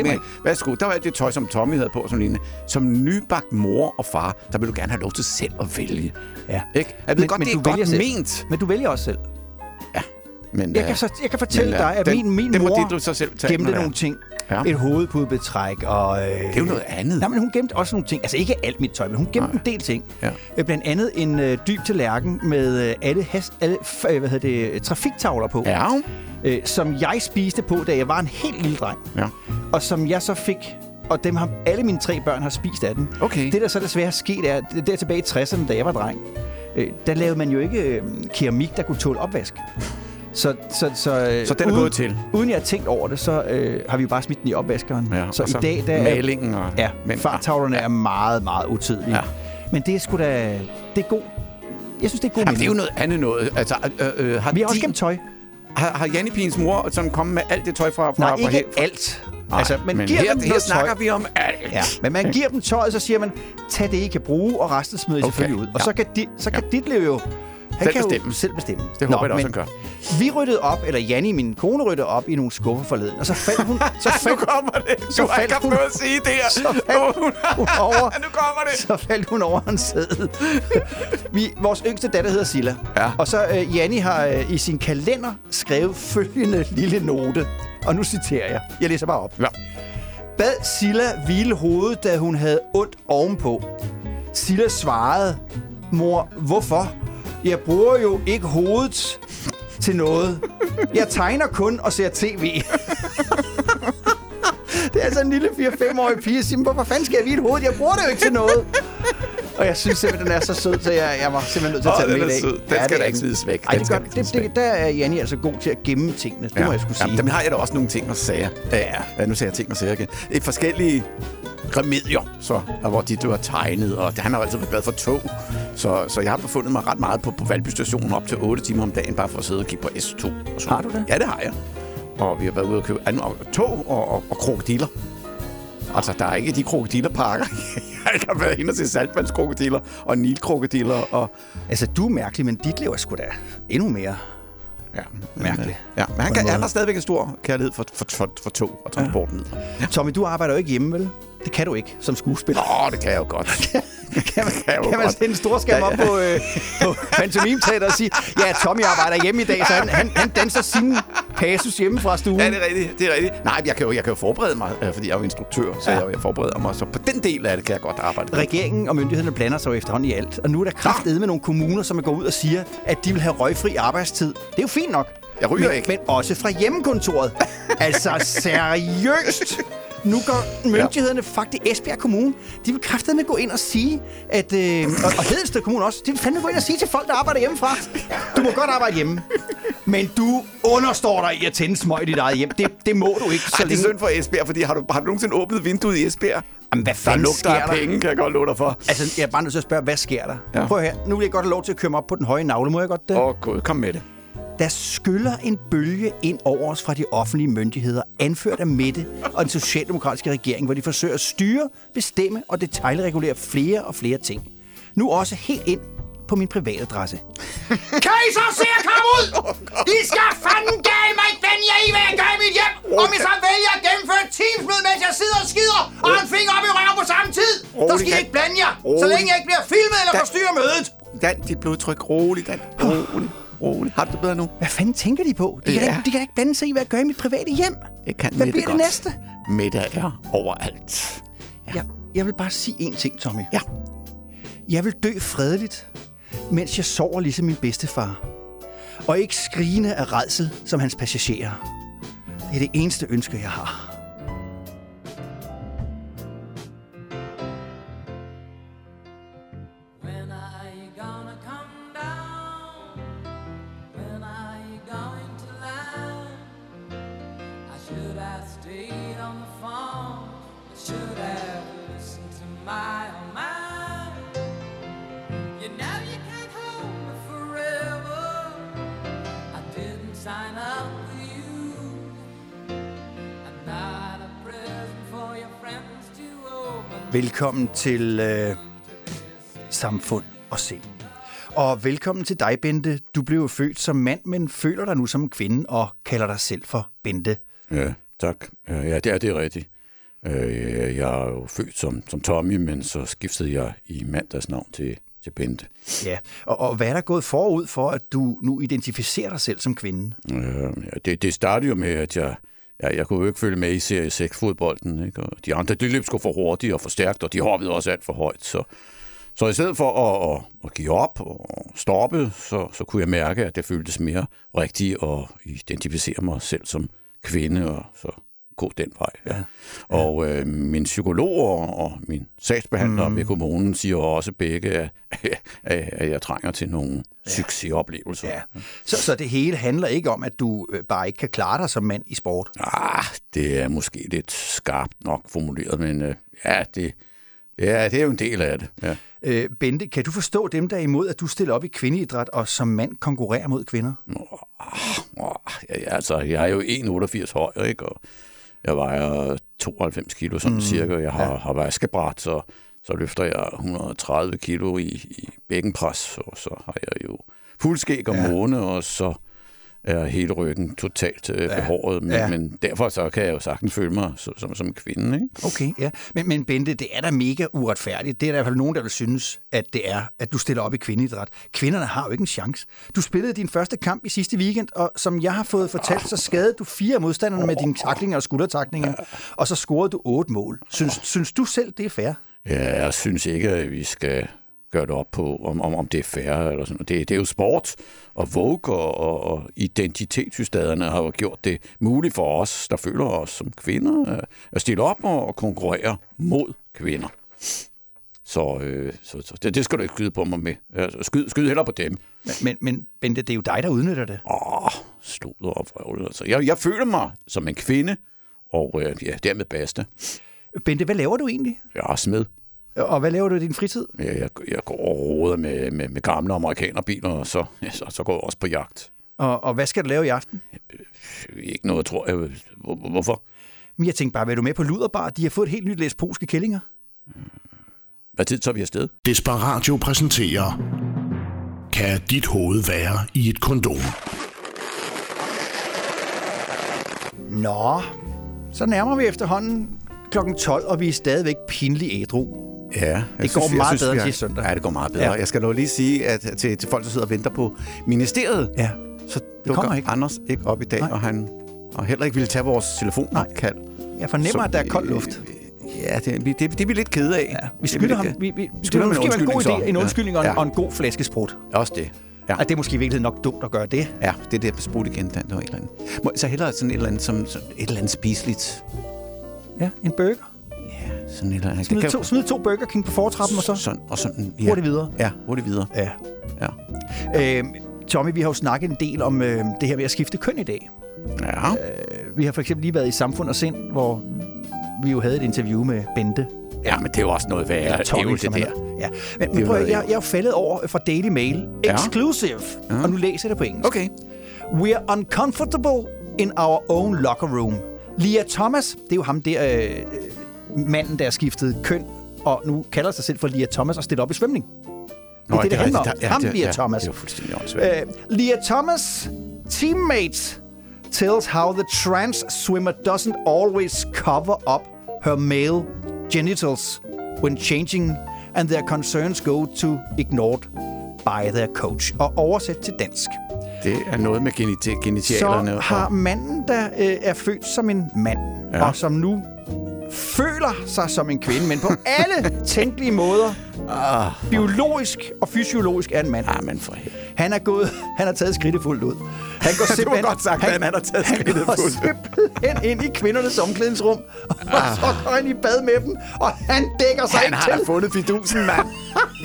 [SPEAKER 3] men skulle, der var alt det tøj, som Tommy havde på, som lignende. Som nybagt mor og far, der vil du gerne have lov til selv at vælge.
[SPEAKER 2] Ja.
[SPEAKER 3] Ikke? Jeg ved men, godt, det er godt
[SPEAKER 2] selv.
[SPEAKER 3] ment.
[SPEAKER 2] Men du vælger også selv.
[SPEAKER 3] Men,
[SPEAKER 2] Jeg
[SPEAKER 3] øh,
[SPEAKER 2] kan, så, jeg kan fortælle
[SPEAKER 3] men, øh,
[SPEAKER 2] dig, at
[SPEAKER 3] den-
[SPEAKER 2] min, min mor
[SPEAKER 3] det, du så selv
[SPEAKER 2] gemte nogle ting.
[SPEAKER 3] Ja.
[SPEAKER 2] Et hovedpudebetræk og... Øh, det
[SPEAKER 3] Det er jo noget andet.
[SPEAKER 2] Nej, men hun gemte også nogle ting. Altså ikke alt mit tøj, men hun gemte en del ting.
[SPEAKER 3] Ja.
[SPEAKER 2] Øh, Blandt andet en øh, dyb tallerken med øh, alle, has, alle f- øh, hvad hedder det, trafiktavler på.
[SPEAKER 3] Ja.
[SPEAKER 2] Øh, som jeg spiste på, da jeg var en helt lille dreng.
[SPEAKER 3] Ja.
[SPEAKER 2] Og som jeg så fik... Og dem har alle mine tre børn har spist af den.
[SPEAKER 3] Okay.
[SPEAKER 2] Det, der så desværre er sket, er, der tilbage i 60'erne, da jeg var dreng, øh, der lavede man jo ikke øh, keramik, der kunne tåle opvask. Så, så, så, øh,
[SPEAKER 3] Så den er
[SPEAKER 2] uden,
[SPEAKER 3] gået til.
[SPEAKER 2] Uden jeg har tænkt over det, så øh, har vi jo bare smidt den i opvaskeren.
[SPEAKER 3] Ja,
[SPEAKER 2] så
[SPEAKER 3] og
[SPEAKER 2] i
[SPEAKER 3] så
[SPEAKER 2] dag, der er,
[SPEAKER 3] malingen og
[SPEAKER 2] ja, fartavlerne er meget, meget utydelige.
[SPEAKER 3] Ja.
[SPEAKER 2] Men det er sgu da... Det er god... Jeg synes, det er god
[SPEAKER 3] Jamen, det er jo
[SPEAKER 2] mening.
[SPEAKER 3] noget andet noget. Altså, øh, øh, har,
[SPEAKER 2] Vi har også
[SPEAKER 3] din-
[SPEAKER 2] gemt tøj.
[SPEAKER 3] har, har Janne Pins mor sådan kommet med alt det tøj fra... fra
[SPEAKER 2] Nej,
[SPEAKER 3] fra
[SPEAKER 2] ikke
[SPEAKER 3] her-
[SPEAKER 2] alt.
[SPEAKER 3] Nej,
[SPEAKER 2] altså, man
[SPEAKER 3] men
[SPEAKER 2] giver
[SPEAKER 3] her,
[SPEAKER 2] dem
[SPEAKER 3] her snakker
[SPEAKER 2] tøj.
[SPEAKER 3] vi om alt.
[SPEAKER 2] Ja, men man giver dem tøjet, så siger man, tag det, I kan bruge, og resten smider I
[SPEAKER 3] Okay,
[SPEAKER 2] selvfølgelig ud. Og
[SPEAKER 3] ja.
[SPEAKER 2] så kan, de, så kan dit liv jo...
[SPEAKER 3] Selv
[SPEAKER 2] kan
[SPEAKER 3] bestemme.
[SPEAKER 2] Jo selv bestemme.
[SPEAKER 3] Det håber jeg da også, han gør.
[SPEAKER 2] Vi ryddede op, eller Janni, min kone, ryddede op i nogle skuffer forleden, og så faldt hun... Så
[SPEAKER 3] Nu
[SPEAKER 2] faldt,
[SPEAKER 3] kommer det.
[SPEAKER 2] Så
[SPEAKER 3] Du har
[SPEAKER 2] faldt
[SPEAKER 3] ikke
[SPEAKER 2] hun-
[SPEAKER 3] at sige der.
[SPEAKER 2] så faldt hun over,
[SPEAKER 3] nu kommer det.
[SPEAKER 2] så faldt hun over en sæde. Vi, vores yngste datter hedder Silla.
[SPEAKER 3] Ja.
[SPEAKER 2] Og så uh, Janni har uh, i sin kalender skrevet følgende lille note. Og nu citerer jeg. Jeg læser bare op.
[SPEAKER 3] Ja.
[SPEAKER 2] Bad Silla hvile hovedet, da hun havde ondt ovenpå. Silla svarede, mor, hvorfor? Jeg bruger jo ikke hovedet til noget. Jeg tegner kun og ser tv. Det er altså en lille 4-5-årig pige, siger, hvorfor fanden skal jeg hvile hovedet? Jeg bruger det jo ikke til noget. Og jeg synes simpelthen, den er så sød, så jeg, jeg var simpelthen nødt til at tage den
[SPEAKER 3] den
[SPEAKER 2] med i dag.
[SPEAKER 3] Den skal
[SPEAKER 2] det
[SPEAKER 3] da ikke smides væk.
[SPEAKER 2] Ej, det
[SPEAKER 3] skal
[SPEAKER 2] gør, det,
[SPEAKER 3] smides
[SPEAKER 2] det, der er Janni altså god til at gemme tingene. Det må jeg skulle sige.
[SPEAKER 3] Ja, dem har jeg da også nogle ting at sige. Ja, ja. nu siger jeg ting at sige igen. Det er forskellige remedier, så, og hvor de du har tegnet, og han har altid været glad for tog. Så, så jeg har befundet mig ret meget på, på Valby stationen op til 8 timer om dagen, bare for at sidde og kigge på S2. Og så.
[SPEAKER 2] Har du det?
[SPEAKER 3] Ja, det har jeg. Og vi har været ude og købe anden, og tog og, og, og krokodiller. Altså, der er ikke de krokodillerpakker. jeg har været inde og se saltvandskrokodiller og nilkrokodiller. Og,
[SPEAKER 2] Altså, du er mærkelig, men dit liv er sgu da endnu mere.
[SPEAKER 3] ja, men,
[SPEAKER 2] Mærkeligt.
[SPEAKER 3] øh, Ja, men han, kan, han har stadigvæk en stor kærlighed for, for, for, for tog og transportmidler. Ja.
[SPEAKER 2] Tommy, du arbejder jo ikke hjemme, vel? Det kan du ikke som skuespiller.
[SPEAKER 3] Åh, det kan jeg jo godt.
[SPEAKER 2] kan man,
[SPEAKER 3] kan
[SPEAKER 2] man
[SPEAKER 3] godt.
[SPEAKER 2] sætte en stor skærm
[SPEAKER 3] Ja,
[SPEAKER 2] op på, øh, på Pantomime-teater og sige, ja, Tommy arbejder hjemme i dag, så han, han, han danser sin passus hjemme fra stuen.
[SPEAKER 3] Ja, det er rigtigt. Det er rigtigt. Nej, jeg kan jo, jeg kan jo forberede mig, øh, fordi jeg er jo instruktør, så
[SPEAKER 2] Ja.
[SPEAKER 3] jeg, jeg forbereder mig. Så på den del af det kan jeg godt arbejde.
[SPEAKER 2] Regeringen og myndighederne blander sig jo efterhånden i alt. Og nu er der kraftedeme med nogle kommuner, som går ud og siger, at de vil have røgfri arbejdstid. Det er jo fint nok.
[SPEAKER 3] Jeg ryger
[SPEAKER 2] men,
[SPEAKER 3] ikke.
[SPEAKER 2] Men også fra hjemmekontoret. altså seriøst. Nu går myndighederne faktisk Esbjerg Kommune. De vil kraftedeme gå ind og sige, at... Øh, og, og Hedensted Kommune også. De vil fandme gå ind og sige til folk, der arbejder hjemmefra. Du må godt arbejde hjemme. Men du understår dig i at tænde smøg i dit eget hjem. Det, det må du ikke. Så
[SPEAKER 3] Ej, det er synd for Esbjerg, fordi har du, har du nogensinde åbnet vinduet i Esbjerg?
[SPEAKER 2] Jamen, hvad
[SPEAKER 3] Der
[SPEAKER 2] fanden
[SPEAKER 3] lugter
[SPEAKER 2] sker
[SPEAKER 3] af
[SPEAKER 2] der?
[SPEAKER 3] penge, kan jeg godt love dig for.
[SPEAKER 2] Altså, jeg er bare nødt til at spørge, hvad sker der?
[SPEAKER 3] Ja.
[SPEAKER 2] Prøv her. Nu vil jeg godt have lov til at køre mig op på den høje navle. Må jeg godt det?
[SPEAKER 3] Åh, oh, gud, kom med det.
[SPEAKER 2] Der skyller en bølge ind over os fra de offentlige myndigheder, anført af Mette og den socialdemokratiske regering, hvor de forsøger at styre, bestemme og detaljregulere flere og flere ting. Nu også helt ind på min privatadresse. kan I så se at komme ud? I skal fanden gale mig ikke blande jer i, hvad jeg gør i mit hjem. Om I så vælger at gennemføre et teamsmøde, mens jeg sidder og skider og har en finger op i røven på samme tid, så
[SPEAKER 3] Rolig,
[SPEAKER 2] skal I ikke blande jer, så længe jeg ikke bliver filmet eller forstyrrer mødet.
[SPEAKER 3] Dan, dit blodtryk. Rolig, Dan. Rolig. Rolig. Har du det bedre nu?
[SPEAKER 2] Hvad fanden tænker de på? De kan,
[SPEAKER 3] Ja.
[SPEAKER 2] da ikke, de kan ikke blande sig i, hvad jeg gør i mit private hjem.
[SPEAKER 3] Det kan
[SPEAKER 2] Hvad bliver det
[SPEAKER 3] godt.
[SPEAKER 2] næste?
[SPEAKER 3] Mette er overalt.
[SPEAKER 2] Jeg, jeg vil bare sige én ting, Tommy.
[SPEAKER 3] Ja.
[SPEAKER 2] Jeg vil dø fredeligt, mens jeg sover ligesom min bedstefar. Og ikke skrigende af redsel som hans passagerer. Det er det eneste ønske, jeg har. Velkommen til øh, Samfund og Sind. Og velkommen til dig, Bente. Du blev født som mand, men føler dig nu som kvinde og kalder dig selv for Bente.
[SPEAKER 3] Ja, tak. Ja, det er det rigtigt. Øh, Jeg er jo født som, som Tommy, men så skiftede jeg i mandags navn til, til Bente.
[SPEAKER 2] Ja, og, og hvad er der gået forud for, at du nu identificerer dig selv som kvinde?
[SPEAKER 3] Øh, ja, det, det startede jo med, at jeg, Ja, jeg kunne jo ikke følge med i serie 6-fodbolden. Ikke? Og de andre, de løb sgu for hurtigt og for stærkt, og de hoppede også alt for højt. Så, så i stedet for at, at, at give op og stoppe, så, så kunne jeg mærke, at det føltes mere rigtigt at identificere mig selv som kvinde, og så gå den vej. Ja. Og øh, min psykolog og, min sagsbehandler mm. ved kommunen siger også begge, at, at, jeg trænger til nogle ja. succesoplevelser.
[SPEAKER 2] Ja. Så, så det hele handler ikke om, at du øh, bare ikke kan klare dig som mand i sport?
[SPEAKER 3] Ah, det er måske lidt skarpt nok formuleret, men øh, ja, det, ja, det er jo en del af det. Ja.
[SPEAKER 2] Øh, Bente, kan du forstå dem, der er imod, at du stiller op i kvindeidræt og som mand konkurrerer mod kvinder?
[SPEAKER 3] Åh, ja, ja, altså, jeg er jo 1,88 høj, ikke? Og jeg vejer 92 kilo, sådan mm, cirka. Jeg har, ja. har vaskebræt, så, så løfter jeg 130 kilo i, i bækkenpres, og så har jeg jo fuldskæg om ja. måne, og så er hele ryggen totalt øh, behåret. Men,
[SPEAKER 2] Ja.
[SPEAKER 3] ja. men derfor så kan jeg jo sagtens føle mig som, som, som kvinde, ikke?
[SPEAKER 2] Okay, ja. Men, men Bente, det er da mega uretfærdigt. Det er der i hvert fald nogen, der vil synes, at det er, at du stiller op i kvindeidræt. Kvinderne har jo ikke en chance. Du spillede din første kamp i sidste weekend, og som jeg har fået fortalt, så skadede du fire af modstanderne med dine taklinger og skuldertaklinger, og så scorede du otte mål. Synes, synes du selv, det er fair?
[SPEAKER 3] Ja, jeg synes ikke, at vi skal gøre det op på, om, om, om det er fair eller sådan noget. Det, det er jo sport, og Vogue og, og, og identitetssystaderne har jo gjort det muligt for os, der føler os som kvinder, øh, at stille op og, og konkurrere mod kvinder. Så, øh, så, så det, det skal du ikke skyde på mig med. Altså, skyd, skyd heller på dem.
[SPEAKER 2] Men, men, men Bente, det er jo dig, der udnytter det.
[SPEAKER 3] Åh, slutter og vrøvlet. Altså. Jeg, jeg føler mig som en kvinde, og øh, ja, dermed bedste.
[SPEAKER 2] Bente, hvad laver du egentlig?
[SPEAKER 3] Jeg er smed.
[SPEAKER 2] Og hvad laver du i din fritid?
[SPEAKER 3] Jeg, jeg, jeg går og roder med, med, med gamle amerikanerbiler, og så, ja, så, så går jeg også på jagt.
[SPEAKER 2] Og, og hvad skal du lave i aften?
[SPEAKER 3] Ikke noget, tror jeg. Hvor, hvorfor?
[SPEAKER 2] Men jeg tænkte bare, vil du med på Luderbar? De har fået et helt nyt læs polske kællinger.
[SPEAKER 3] Hvad tid tager vi afsted?
[SPEAKER 1] Desperatio præsenterer Kan dit hoved være i et kondom?
[SPEAKER 2] Nå, så nærmer vi efterhånden klokken 12, og vi er stadigvæk pinligt ædru.
[SPEAKER 3] Ja, jeg
[SPEAKER 2] Det går meget bedre
[SPEAKER 3] vi
[SPEAKER 2] end
[SPEAKER 3] har-
[SPEAKER 2] sidste søndag.
[SPEAKER 3] Ja, det går meget bedre.
[SPEAKER 2] Ja.
[SPEAKER 3] Ja. Jeg skal dog lige sige at til, til folk, der sidder og venter på ministeriet,
[SPEAKER 2] Ja,
[SPEAKER 3] så
[SPEAKER 2] kommer
[SPEAKER 3] dukker
[SPEAKER 2] ikke.
[SPEAKER 3] Anders ikke op i dag,
[SPEAKER 2] Nej.
[SPEAKER 3] og han og heller ikke ville tage vores telefonkald.
[SPEAKER 2] jeg fornemmer, at der er kold luft.
[SPEAKER 3] Ja, det, det, det, det er vi lidt kede af.
[SPEAKER 2] Ja, vi
[SPEAKER 3] Det er
[SPEAKER 2] skylder ham. Vi, vi,
[SPEAKER 3] skylder en
[SPEAKER 2] måske være en god idé,
[SPEAKER 3] så.
[SPEAKER 2] en
[SPEAKER 3] Ja.
[SPEAKER 2] undskyldning og, en,
[SPEAKER 3] Ja.
[SPEAKER 2] og en god flæskesprut.
[SPEAKER 3] Også det. Ja.
[SPEAKER 2] Ja. det er måske i virkeligheden nok dumt at gøre det.
[SPEAKER 3] Ja, det er det på sprut igen, det var et eller andet. Så hellere sådan et eller andet, som, et eller andet spiseligt.
[SPEAKER 2] Ja, en burger.
[SPEAKER 3] Sådan eller andet.
[SPEAKER 2] Smid
[SPEAKER 3] Det
[SPEAKER 2] to, smid to Burger King på fortrappen, og så
[SPEAKER 3] Sådan, og sådan, ja.
[SPEAKER 2] hurtigt videre.
[SPEAKER 3] Ja, hurtigt videre.
[SPEAKER 2] Ja.
[SPEAKER 3] Ja.
[SPEAKER 2] Øh, Tommy, vi har jo snakket en del om øh, det her med at skifte køn i dag.
[SPEAKER 3] Ja.
[SPEAKER 2] Vi har for eksempel lige været i Samfund og Sind, hvor vi jo havde et interview med Bente.
[SPEAKER 3] ja, men det er jo også noget værre
[SPEAKER 2] Eller Tommy,
[SPEAKER 3] ævl, det der.
[SPEAKER 2] Ja. Men, men prøv, at- jeg, jeg er jo faldet over fra Daily Mail.
[SPEAKER 3] Ja.
[SPEAKER 2] Exclusive.
[SPEAKER 3] Ja.
[SPEAKER 2] Og nu læser jeg det på engelsk.
[SPEAKER 3] Okay.
[SPEAKER 2] We are uncomfortable in our own locker room. Lia Thomas, det er jo ham der, øh, øh, manden, der har skiftet køn, og nu kalder sig selv for Lia Thomas og stiller op i svømning. Det er det, det handler om. Ham, Lia
[SPEAKER 3] ja,
[SPEAKER 2] Thomas.
[SPEAKER 3] Det er jo fuldstændig åndssvagt.
[SPEAKER 2] Uh, Lia Thomas' teammates tells how the trans swimmer doesn't always cover up her male genitals when changing, and their concerns go to ignored by their coach. Og oversat til dansk.
[SPEAKER 3] Det er noget med genita- genitialerne.
[SPEAKER 2] Så har manden, der øh, er født som en mand. Ja. og som nu føler sig som en kvinde, men på alle tænkelige måder,
[SPEAKER 3] Ah,
[SPEAKER 2] biologisk og fysiologisk er en mand.
[SPEAKER 3] ah, men for helvede.
[SPEAKER 2] Han er gået, han har taget skridtet fuldt ud. Han går simpelthen,
[SPEAKER 3] godt sagt, Dan. Han har taget
[SPEAKER 2] Han går simpelthen ind i kvindernes omklædningsrum, og så går han i bad med dem, og han dækker sig
[SPEAKER 3] Han har da
[SPEAKER 2] til.
[SPEAKER 3] fundet fidusen, mand.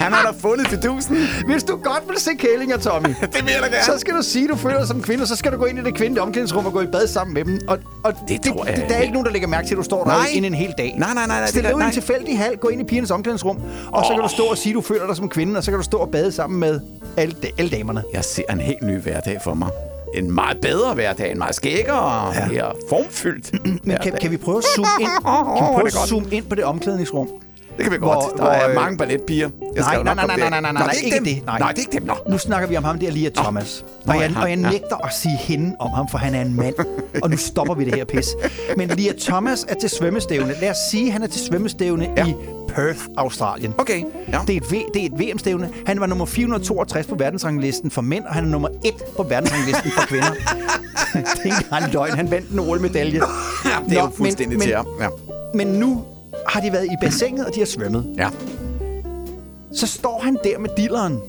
[SPEAKER 3] Han har da fundet fidusen.
[SPEAKER 2] Hvis du godt vil se kællinger, Tommy,
[SPEAKER 3] Det vil jeg da gerne.
[SPEAKER 2] så skal du sige, du føler dig som kvinde, og så skal du gå ind i det kvindelige omklædningsrum og gå i bad sammen med dem. Og, og
[SPEAKER 3] Det tror jeg
[SPEAKER 2] det, der er ikke nogen, der lægger mærke til, at du står der
[SPEAKER 3] Nej.
[SPEAKER 2] inde en hel dag.
[SPEAKER 3] Nej, nej, nej, nej,
[SPEAKER 2] Stil
[SPEAKER 3] det
[SPEAKER 2] dig
[SPEAKER 3] er-
[SPEAKER 2] ud i en tilfældig hal, gå ind i pigernes omklædningsrum, og så kan du stå og sige, du føler dig som kvinde, og så kan du stå og bade sammen med alle, alle damerne.
[SPEAKER 3] Jeg ser en helt ny hverdag for mig. En meget bedre hverdag, en meget skækkere og
[SPEAKER 2] Ja.
[SPEAKER 3] mere formfyldt
[SPEAKER 2] Men kan,
[SPEAKER 3] hverdag.
[SPEAKER 2] kan vi prøve at zoome ind, kan vi prøve at zoome ind på det omklædningsrum?
[SPEAKER 3] Det kan vi
[SPEAKER 2] Hvor-
[SPEAKER 3] godt. Der
[SPEAKER 2] hvor,
[SPEAKER 3] er
[SPEAKER 2] øh,
[SPEAKER 3] mange balletpiger. Jeg
[SPEAKER 2] Nej, nej, nej, nej, nej, nej,
[SPEAKER 3] Nå,
[SPEAKER 2] nej,
[SPEAKER 3] det er
[SPEAKER 2] ikke
[SPEAKER 3] dem.
[SPEAKER 2] det. Nej.
[SPEAKER 3] Nej, det er ikke dem. Nå.
[SPEAKER 2] Nu snakker vi om ham der, Lia Thomas.
[SPEAKER 3] Nå,
[SPEAKER 2] Og jeg,
[SPEAKER 3] ja,
[SPEAKER 2] og jeg
[SPEAKER 3] ja.
[SPEAKER 2] nægter at sige hende om ham, for han er en mand. Og nu stopper vi det her pis. Men Lia Thomas er til svømmestævne. Lad os sige, han er til svømmestævne
[SPEAKER 3] Ja.
[SPEAKER 2] i Perth, Australien.
[SPEAKER 3] Okay, ja.
[SPEAKER 2] Det er, et v, det er et VM-stævne. Han var nummer 462 på verdensranglisten for mænd, og han er nummer 1 på verdensranglisten for kvinder. det er ikke engang løgn. Han vandt en OL-medalje.
[SPEAKER 3] Ja, det er
[SPEAKER 2] Nå,
[SPEAKER 3] jo fuldstændig
[SPEAKER 2] men,
[SPEAKER 3] til ham. Ja.
[SPEAKER 2] Men nu har de været i bassinet, og de har svømmet.
[SPEAKER 3] ja.
[SPEAKER 2] Så står han der med dilleren.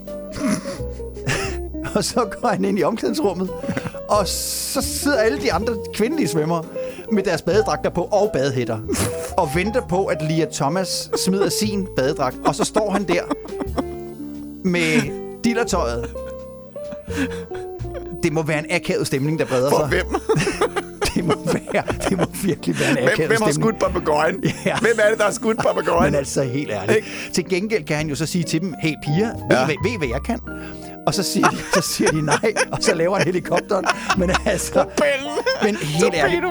[SPEAKER 2] og så går han ind i omklædningsrummet. Og så sidder alle de andre kvindelige svømmere med deres badedragter på og badehætter. Og venter på, at Lia Thomas smider sin badedragt. Og så står han der med dillertøjet. Det må være en akavet stemning, der breder
[SPEAKER 3] For
[SPEAKER 2] sig.
[SPEAKER 3] hvem?
[SPEAKER 2] Det må, være, det må virkelig være en akavet
[SPEAKER 3] Hvem, hvem har skudt papegøjen?
[SPEAKER 2] Ja.
[SPEAKER 3] Hvem er det, der har skudt papegøjen?
[SPEAKER 2] Men altså helt ærligt. Til gengæld kan han jo så sige til dem, hey piger, ved,
[SPEAKER 3] Ja.
[SPEAKER 2] ved, ved hvad jeg kan? Og så siger, de, så siger de nej, og så laver han helikopteren. Men altså, men helt ærligt,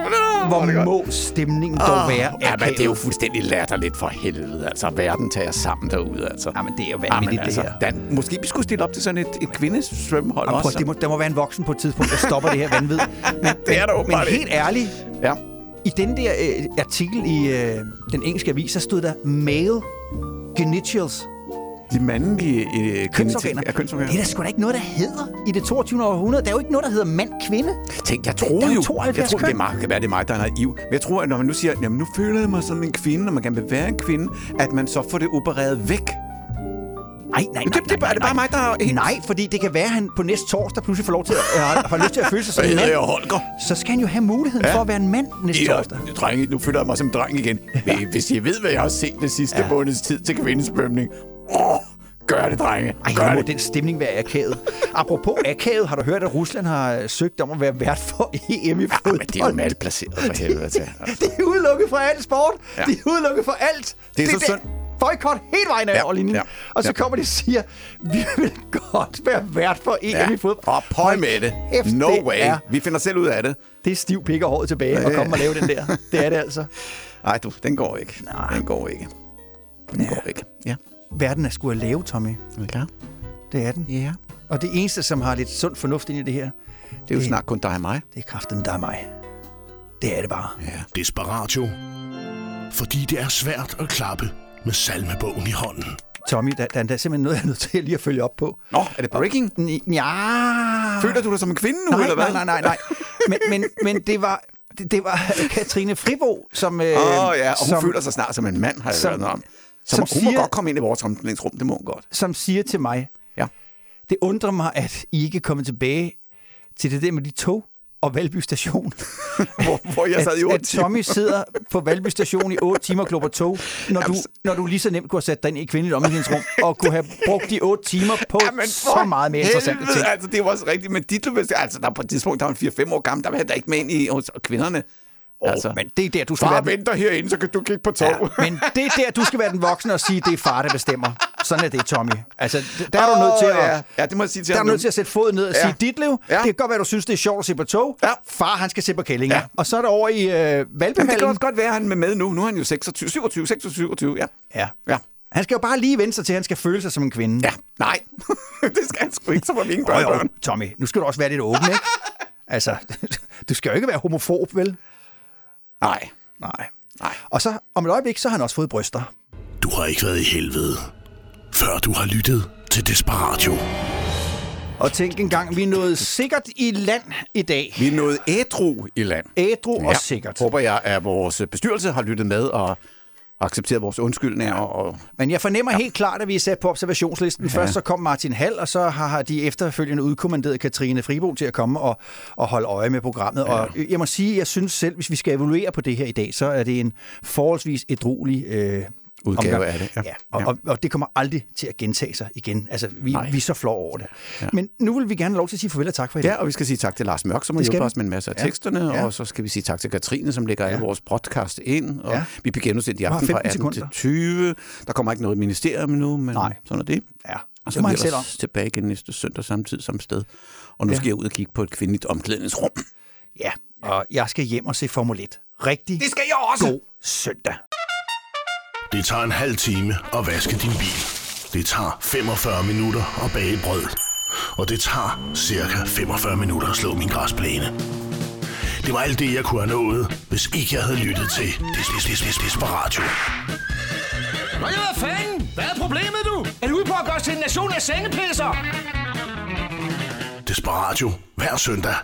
[SPEAKER 2] hvor må stemningen dog være
[SPEAKER 3] Ja, men det er jo fuldstændig latterligt for helvede. Altså, verden tager sammen derude, altså.
[SPEAKER 2] Jamen, det er jo
[SPEAKER 3] Jamen,
[SPEAKER 2] vanvittigt,
[SPEAKER 3] altså,
[SPEAKER 2] det her.
[SPEAKER 3] Dan, måske vi skulle stille op til sådan et, et kvindesvømmehold
[SPEAKER 2] Jamen, prøv,
[SPEAKER 3] også.
[SPEAKER 2] det må, der må være en voksen på et tidspunkt, der stopper det her vanvid. Men,
[SPEAKER 3] Det er der
[SPEAKER 2] men
[SPEAKER 3] åbenbart
[SPEAKER 2] helt ærligt,
[SPEAKER 3] Ja.
[SPEAKER 2] i den der øh, artikel i øh, den engelske avis, så stod der male genitals.
[SPEAKER 3] De mandlige øh,
[SPEAKER 2] Kønsorganer.
[SPEAKER 3] Ja, kønsorganer.
[SPEAKER 2] Det er der sgu da ikke noget, der hedder i det 22. århundrede. Der er jo ikke noget, der hedder mand-kvinde.
[SPEAKER 3] Tænk, jeg tror
[SPEAKER 2] er jo
[SPEAKER 3] jo,
[SPEAKER 2] 72
[SPEAKER 3] jeg tror, det, er meget, kan være, det er mig, der er naiv. Men jeg tror, at når man nu siger, jamen nu føler jeg mig som en kvinde, og man vil være en kvinde, at man så får det opereret væk.
[SPEAKER 2] Nej, nej, nej.
[SPEAKER 3] Det- det er bare-
[SPEAKER 2] nej,
[SPEAKER 3] det er bare
[SPEAKER 2] nej.
[SPEAKER 3] mig, der er helt-
[SPEAKER 2] Nej, fordi det kan være, at han på næste torsdag pludselig får lov til at, øh, har lyst til at føle sig som en mand.
[SPEAKER 3] Holger.
[SPEAKER 2] Så skal han jo have muligheden
[SPEAKER 3] Ja.
[SPEAKER 2] for at være en mand næste
[SPEAKER 3] Ja,
[SPEAKER 2] torsdag.
[SPEAKER 3] drenge, nu føler jeg mig som en dreng igen. Hvis I ved, hvad jeg har set det sidste. Ja. måneds tid til kvindesvømning. Åh, gør det, drenge.
[SPEAKER 2] Ej,
[SPEAKER 3] gør
[SPEAKER 2] må
[SPEAKER 3] det.
[SPEAKER 2] den stemning være akavet. Apropos akavet, har du hørt, at Rusland har søgt om at være vært for EM i
[SPEAKER 3] Ja,
[SPEAKER 2] fodbold?
[SPEAKER 3] men det er jo malplaceret for helvede til. Altså.
[SPEAKER 2] Det er udelukket fra alt sport.
[SPEAKER 3] Ja.
[SPEAKER 2] Ja. Det er udelukket fra alt.
[SPEAKER 3] Det er så synd.
[SPEAKER 2] Boykot hele vejen af
[SPEAKER 3] Ja,
[SPEAKER 2] over linjen.
[SPEAKER 3] ja,
[SPEAKER 2] Og så
[SPEAKER 3] ja.
[SPEAKER 2] kommer de og siger, vi vil godt være vært for EM
[SPEAKER 3] Ja.
[SPEAKER 2] i fodbold.
[SPEAKER 3] Og pøj med det.
[SPEAKER 2] kæft,
[SPEAKER 3] No
[SPEAKER 2] det
[SPEAKER 3] way.
[SPEAKER 2] er-
[SPEAKER 3] Vi finder selv ud af det.
[SPEAKER 2] Det er stiv pik og håret tilbage og komme og lave den der. Det er det altså.
[SPEAKER 3] Nej, du, den går ikke.
[SPEAKER 2] Nej.
[SPEAKER 3] Den går ikke. Den
[SPEAKER 2] Ja.
[SPEAKER 3] går ikke. Ja.
[SPEAKER 2] Verden er sgu at lave, Tommy.
[SPEAKER 3] Er klar?
[SPEAKER 2] Det er den.
[SPEAKER 3] Ja.
[SPEAKER 2] Og det eneste, som har lidt sund fornuft ind i det her,
[SPEAKER 3] Det er jo snart kun dig og mig.
[SPEAKER 2] det er kraften, der er mig. Det er det bare.
[SPEAKER 3] Ja.
[SPEAKER 1] Desperatio. Fordi det er svært at klappe med salmebogen i hånden.
[SPEAKER 2] Tommy, der, der er der simpelthen noget, jeg er nødt til lige at følge op på.
[SPEAKER 3] Nå, er det breaking?
[SPEAKER 2] Ja.
[SPEAKER 3] Føler du dig som en kvinde nu,
[SPEAKER 2] nej,
[SPEAKER 3] eller hvad?
[SPEAKER 2] nej, nej, nej, nej. Men, men, men det var... Det, det var Katrine Fribo, som... øh,
[SPEAKER 3] oh, ja, og hun
[SPEAKER 2] som,
[SPEAKER 3] føler sig snart som en mand, har jeg
[SPEAKER 2] som-
[SPEAKER 3] hørt noget om. Så
[SPEAKER 2] som
[SPEAKER 3] hun må
[SPEAKER 2] siger-
[SPEAKER 3] godt komme ind i vores omklædningsrum, det må hun godt.
[SPEAKER 2] som siger til mig,
[SPEAKER 3] Ja.
[SPEAKER 2] det undrer mig, at I ikke er kommet tilbage til det der med de tog og Valby Station.
[SPEAKER 3] Hvor, hvor jeg sad i
[SPEAKER 2] at,
[SPEAKER 3] otte
[SPEAKER 2] at Tommy sidder på Valby Station i 8 timer og klubber tog, når du,
[SPEAKER 3] Jamen, så-
[SPEAKER 2] når du lige så nemt kunne have sat dig ind i kvindeligt omklædningsrum og kunne have brugt de 8 timer på
[SPEAKER 3] Jamen,
[SPEAKER 2] så meget mere interessante
[SPEAKER 3] helvede,
[SPEAKER 2] ting.
[SPEAKER 3] Altså, det var også rigtigt, men hvis- altså, der på et tidspunkt, der var en 4-5 år gammel, der var jeg da ikke med ind i hos kvinderne.
[SPEAKER 2] Oh,
[SPEAKER 3] altså,
[SPEAKER 2] men det er der, du skal
[SPEAKER 3] far
[SPEAKER 2] være den,
[SPEAKER 3] venter herinde, så kan du kigge på tog.
[SPEAKER 2] ja, men det er der, du skal være den voksne og sige, det er far, der bestemmer. Sådan er det, Tommy. Altså, der er du nødt til at...
[SPEAKER 3] Ja, ja det må jeg sige til
[SPEAKER 2] Der er du nødt til at sætte foden ned og
[SPEAKER 3] Ja.
[SPEAKER 2] sige, dit liv,
[SPEAKER 3] Ja.
[SPEAKER 2] det kan godt være, du synes, det er sjovt at se på tog.
[SPEAKER 3] Ja.
[SPEAKER 2] Far, han skal se på kællinger.
[SPEAKER 3] Ja.
[SPEAKER 2] Og så er der over i øh,
[SPEAKER 3] Jamen, det kan også godt være, han er med nu. Nu er han jo 26, 27, 26, 27, ja.
[SPEAKER 2] Ja.
[SPEAKER 3] Ja.
[SPEAKER 2] Han skal jo bare lige vende sig til, at han skal føle sig som en kvinde.
[SPEAKER 3] Ja, nej. det skal han sgu ikke, så var vi ingen børnebørn.
[SPEAKER 2] Tommy, nu skal du også være lidt åben, ikke? Altså, du skal jo ikke være homofob, vel?
[SPEAKER 3] Nej.
[SPEAKER 2] Nej.
[SPEAKER 3] Nej.
[SPEAKER 2] Og så om et øjeblik, så har han også fået bryster.
[SPEAKER 1] Du har ikke været i helvede, før du har lyttet til Desperatio.
[SPEAKER 2] Og tænk engang, vi er nået sikkert i land i dag.
[SPEAKER 3] Vi er nået ædru i land.
[SPEAKER 2] Ædru og sikkert.
[SPEAKER 3] Håber jeg, at vores bestyrelse har lyttet med og accepteret vores undskyldninger. Og...
[SPEAKER 2] Men jeg fornemmer ja. helt klart, at vi er sat på observationslisten. Ja. Først så kom Martin Hall, og så har har de efterfølgende udkommanderet Katrine Fribo til at komme og, og holde øje med programmet. Ja. Og jeg må sige, jeg synes selv, hvis vi skal evaluere på det her i dag, så er det en forholdsvis ædruelig øh,
[SPEAKER 3] Udgave
[SPEAKER 2] omgang.
[SPEAKER 3] af det, ja.
[SPEAKER 2] Ja, og,
[SPEAKER 3] Ja.
[SPEAKER 2] Og, og det kommer aldrig til at gentage sig igen. Altså, vi,
[SPEAKER 3] Nej.
[SPEAKER 2] vi er så flår over det. Ja. Men nu vil vi gerne have lov til at sige farvel og tak for i dag.
[SPEAKER 3] Ja, og vi skal sige tak til Lars Mørk, som har hjulpet os med en masse af
[SPEAKER 2] Ja.
[SPEAKER 3] teksterne,
[SPEAKER 2] Ja.
[SPEAKER 3] og så skal vi sige tak til Katrine, som lægger ja. alle vores podcast ind, og
[SPEAKER 2] Ja.
[SPEAKER 3] vi bliver genudsendt i aften fra
[SPEAKER 2] 15
[SPEAKER 3] 18 til
[SPEAKER 2] sekunder.
[SPEAKER 3] 20. Der kommer ikke noget ministerium nu, men
[SPEAKER 2] Nej.
[SPEAKER 3] sådan er det.
[SPEAKER 2] Ja,
[SPEAKER 3] Og så er vi ellers tilbage igen næste søndag samtidig som sted. Og nu
[SPEAKER 2] Ja.
[SPEAKER 3] skal jeg ud og kigge på et kvindeligt omklædningsrum.
[SPEAKER 2] Ja, og jeg skal hjem og se Formel 1. Rigtig
[SPEAKER 3] Det skal jeg også!
[SPEAKER 2] god søndag.
[SPEAKER 1] Det tager en halv time at vaske din bil. Det tager 45 minutter at bage brød. Og det tager cirka 45 minutter at slå min græsplæne. Det var alt det, jeg kunne have nået, hvis ikke jeg havde lyttet til Des, Des, Des, Des, Desperatio.
[SPEAKER 4] Nå ja, hvad fanden? Hvad er problemet, du? Er du ude på at gøre os til en nation af sengepisser?
[SPEAKER 1] Desperatio hver søndag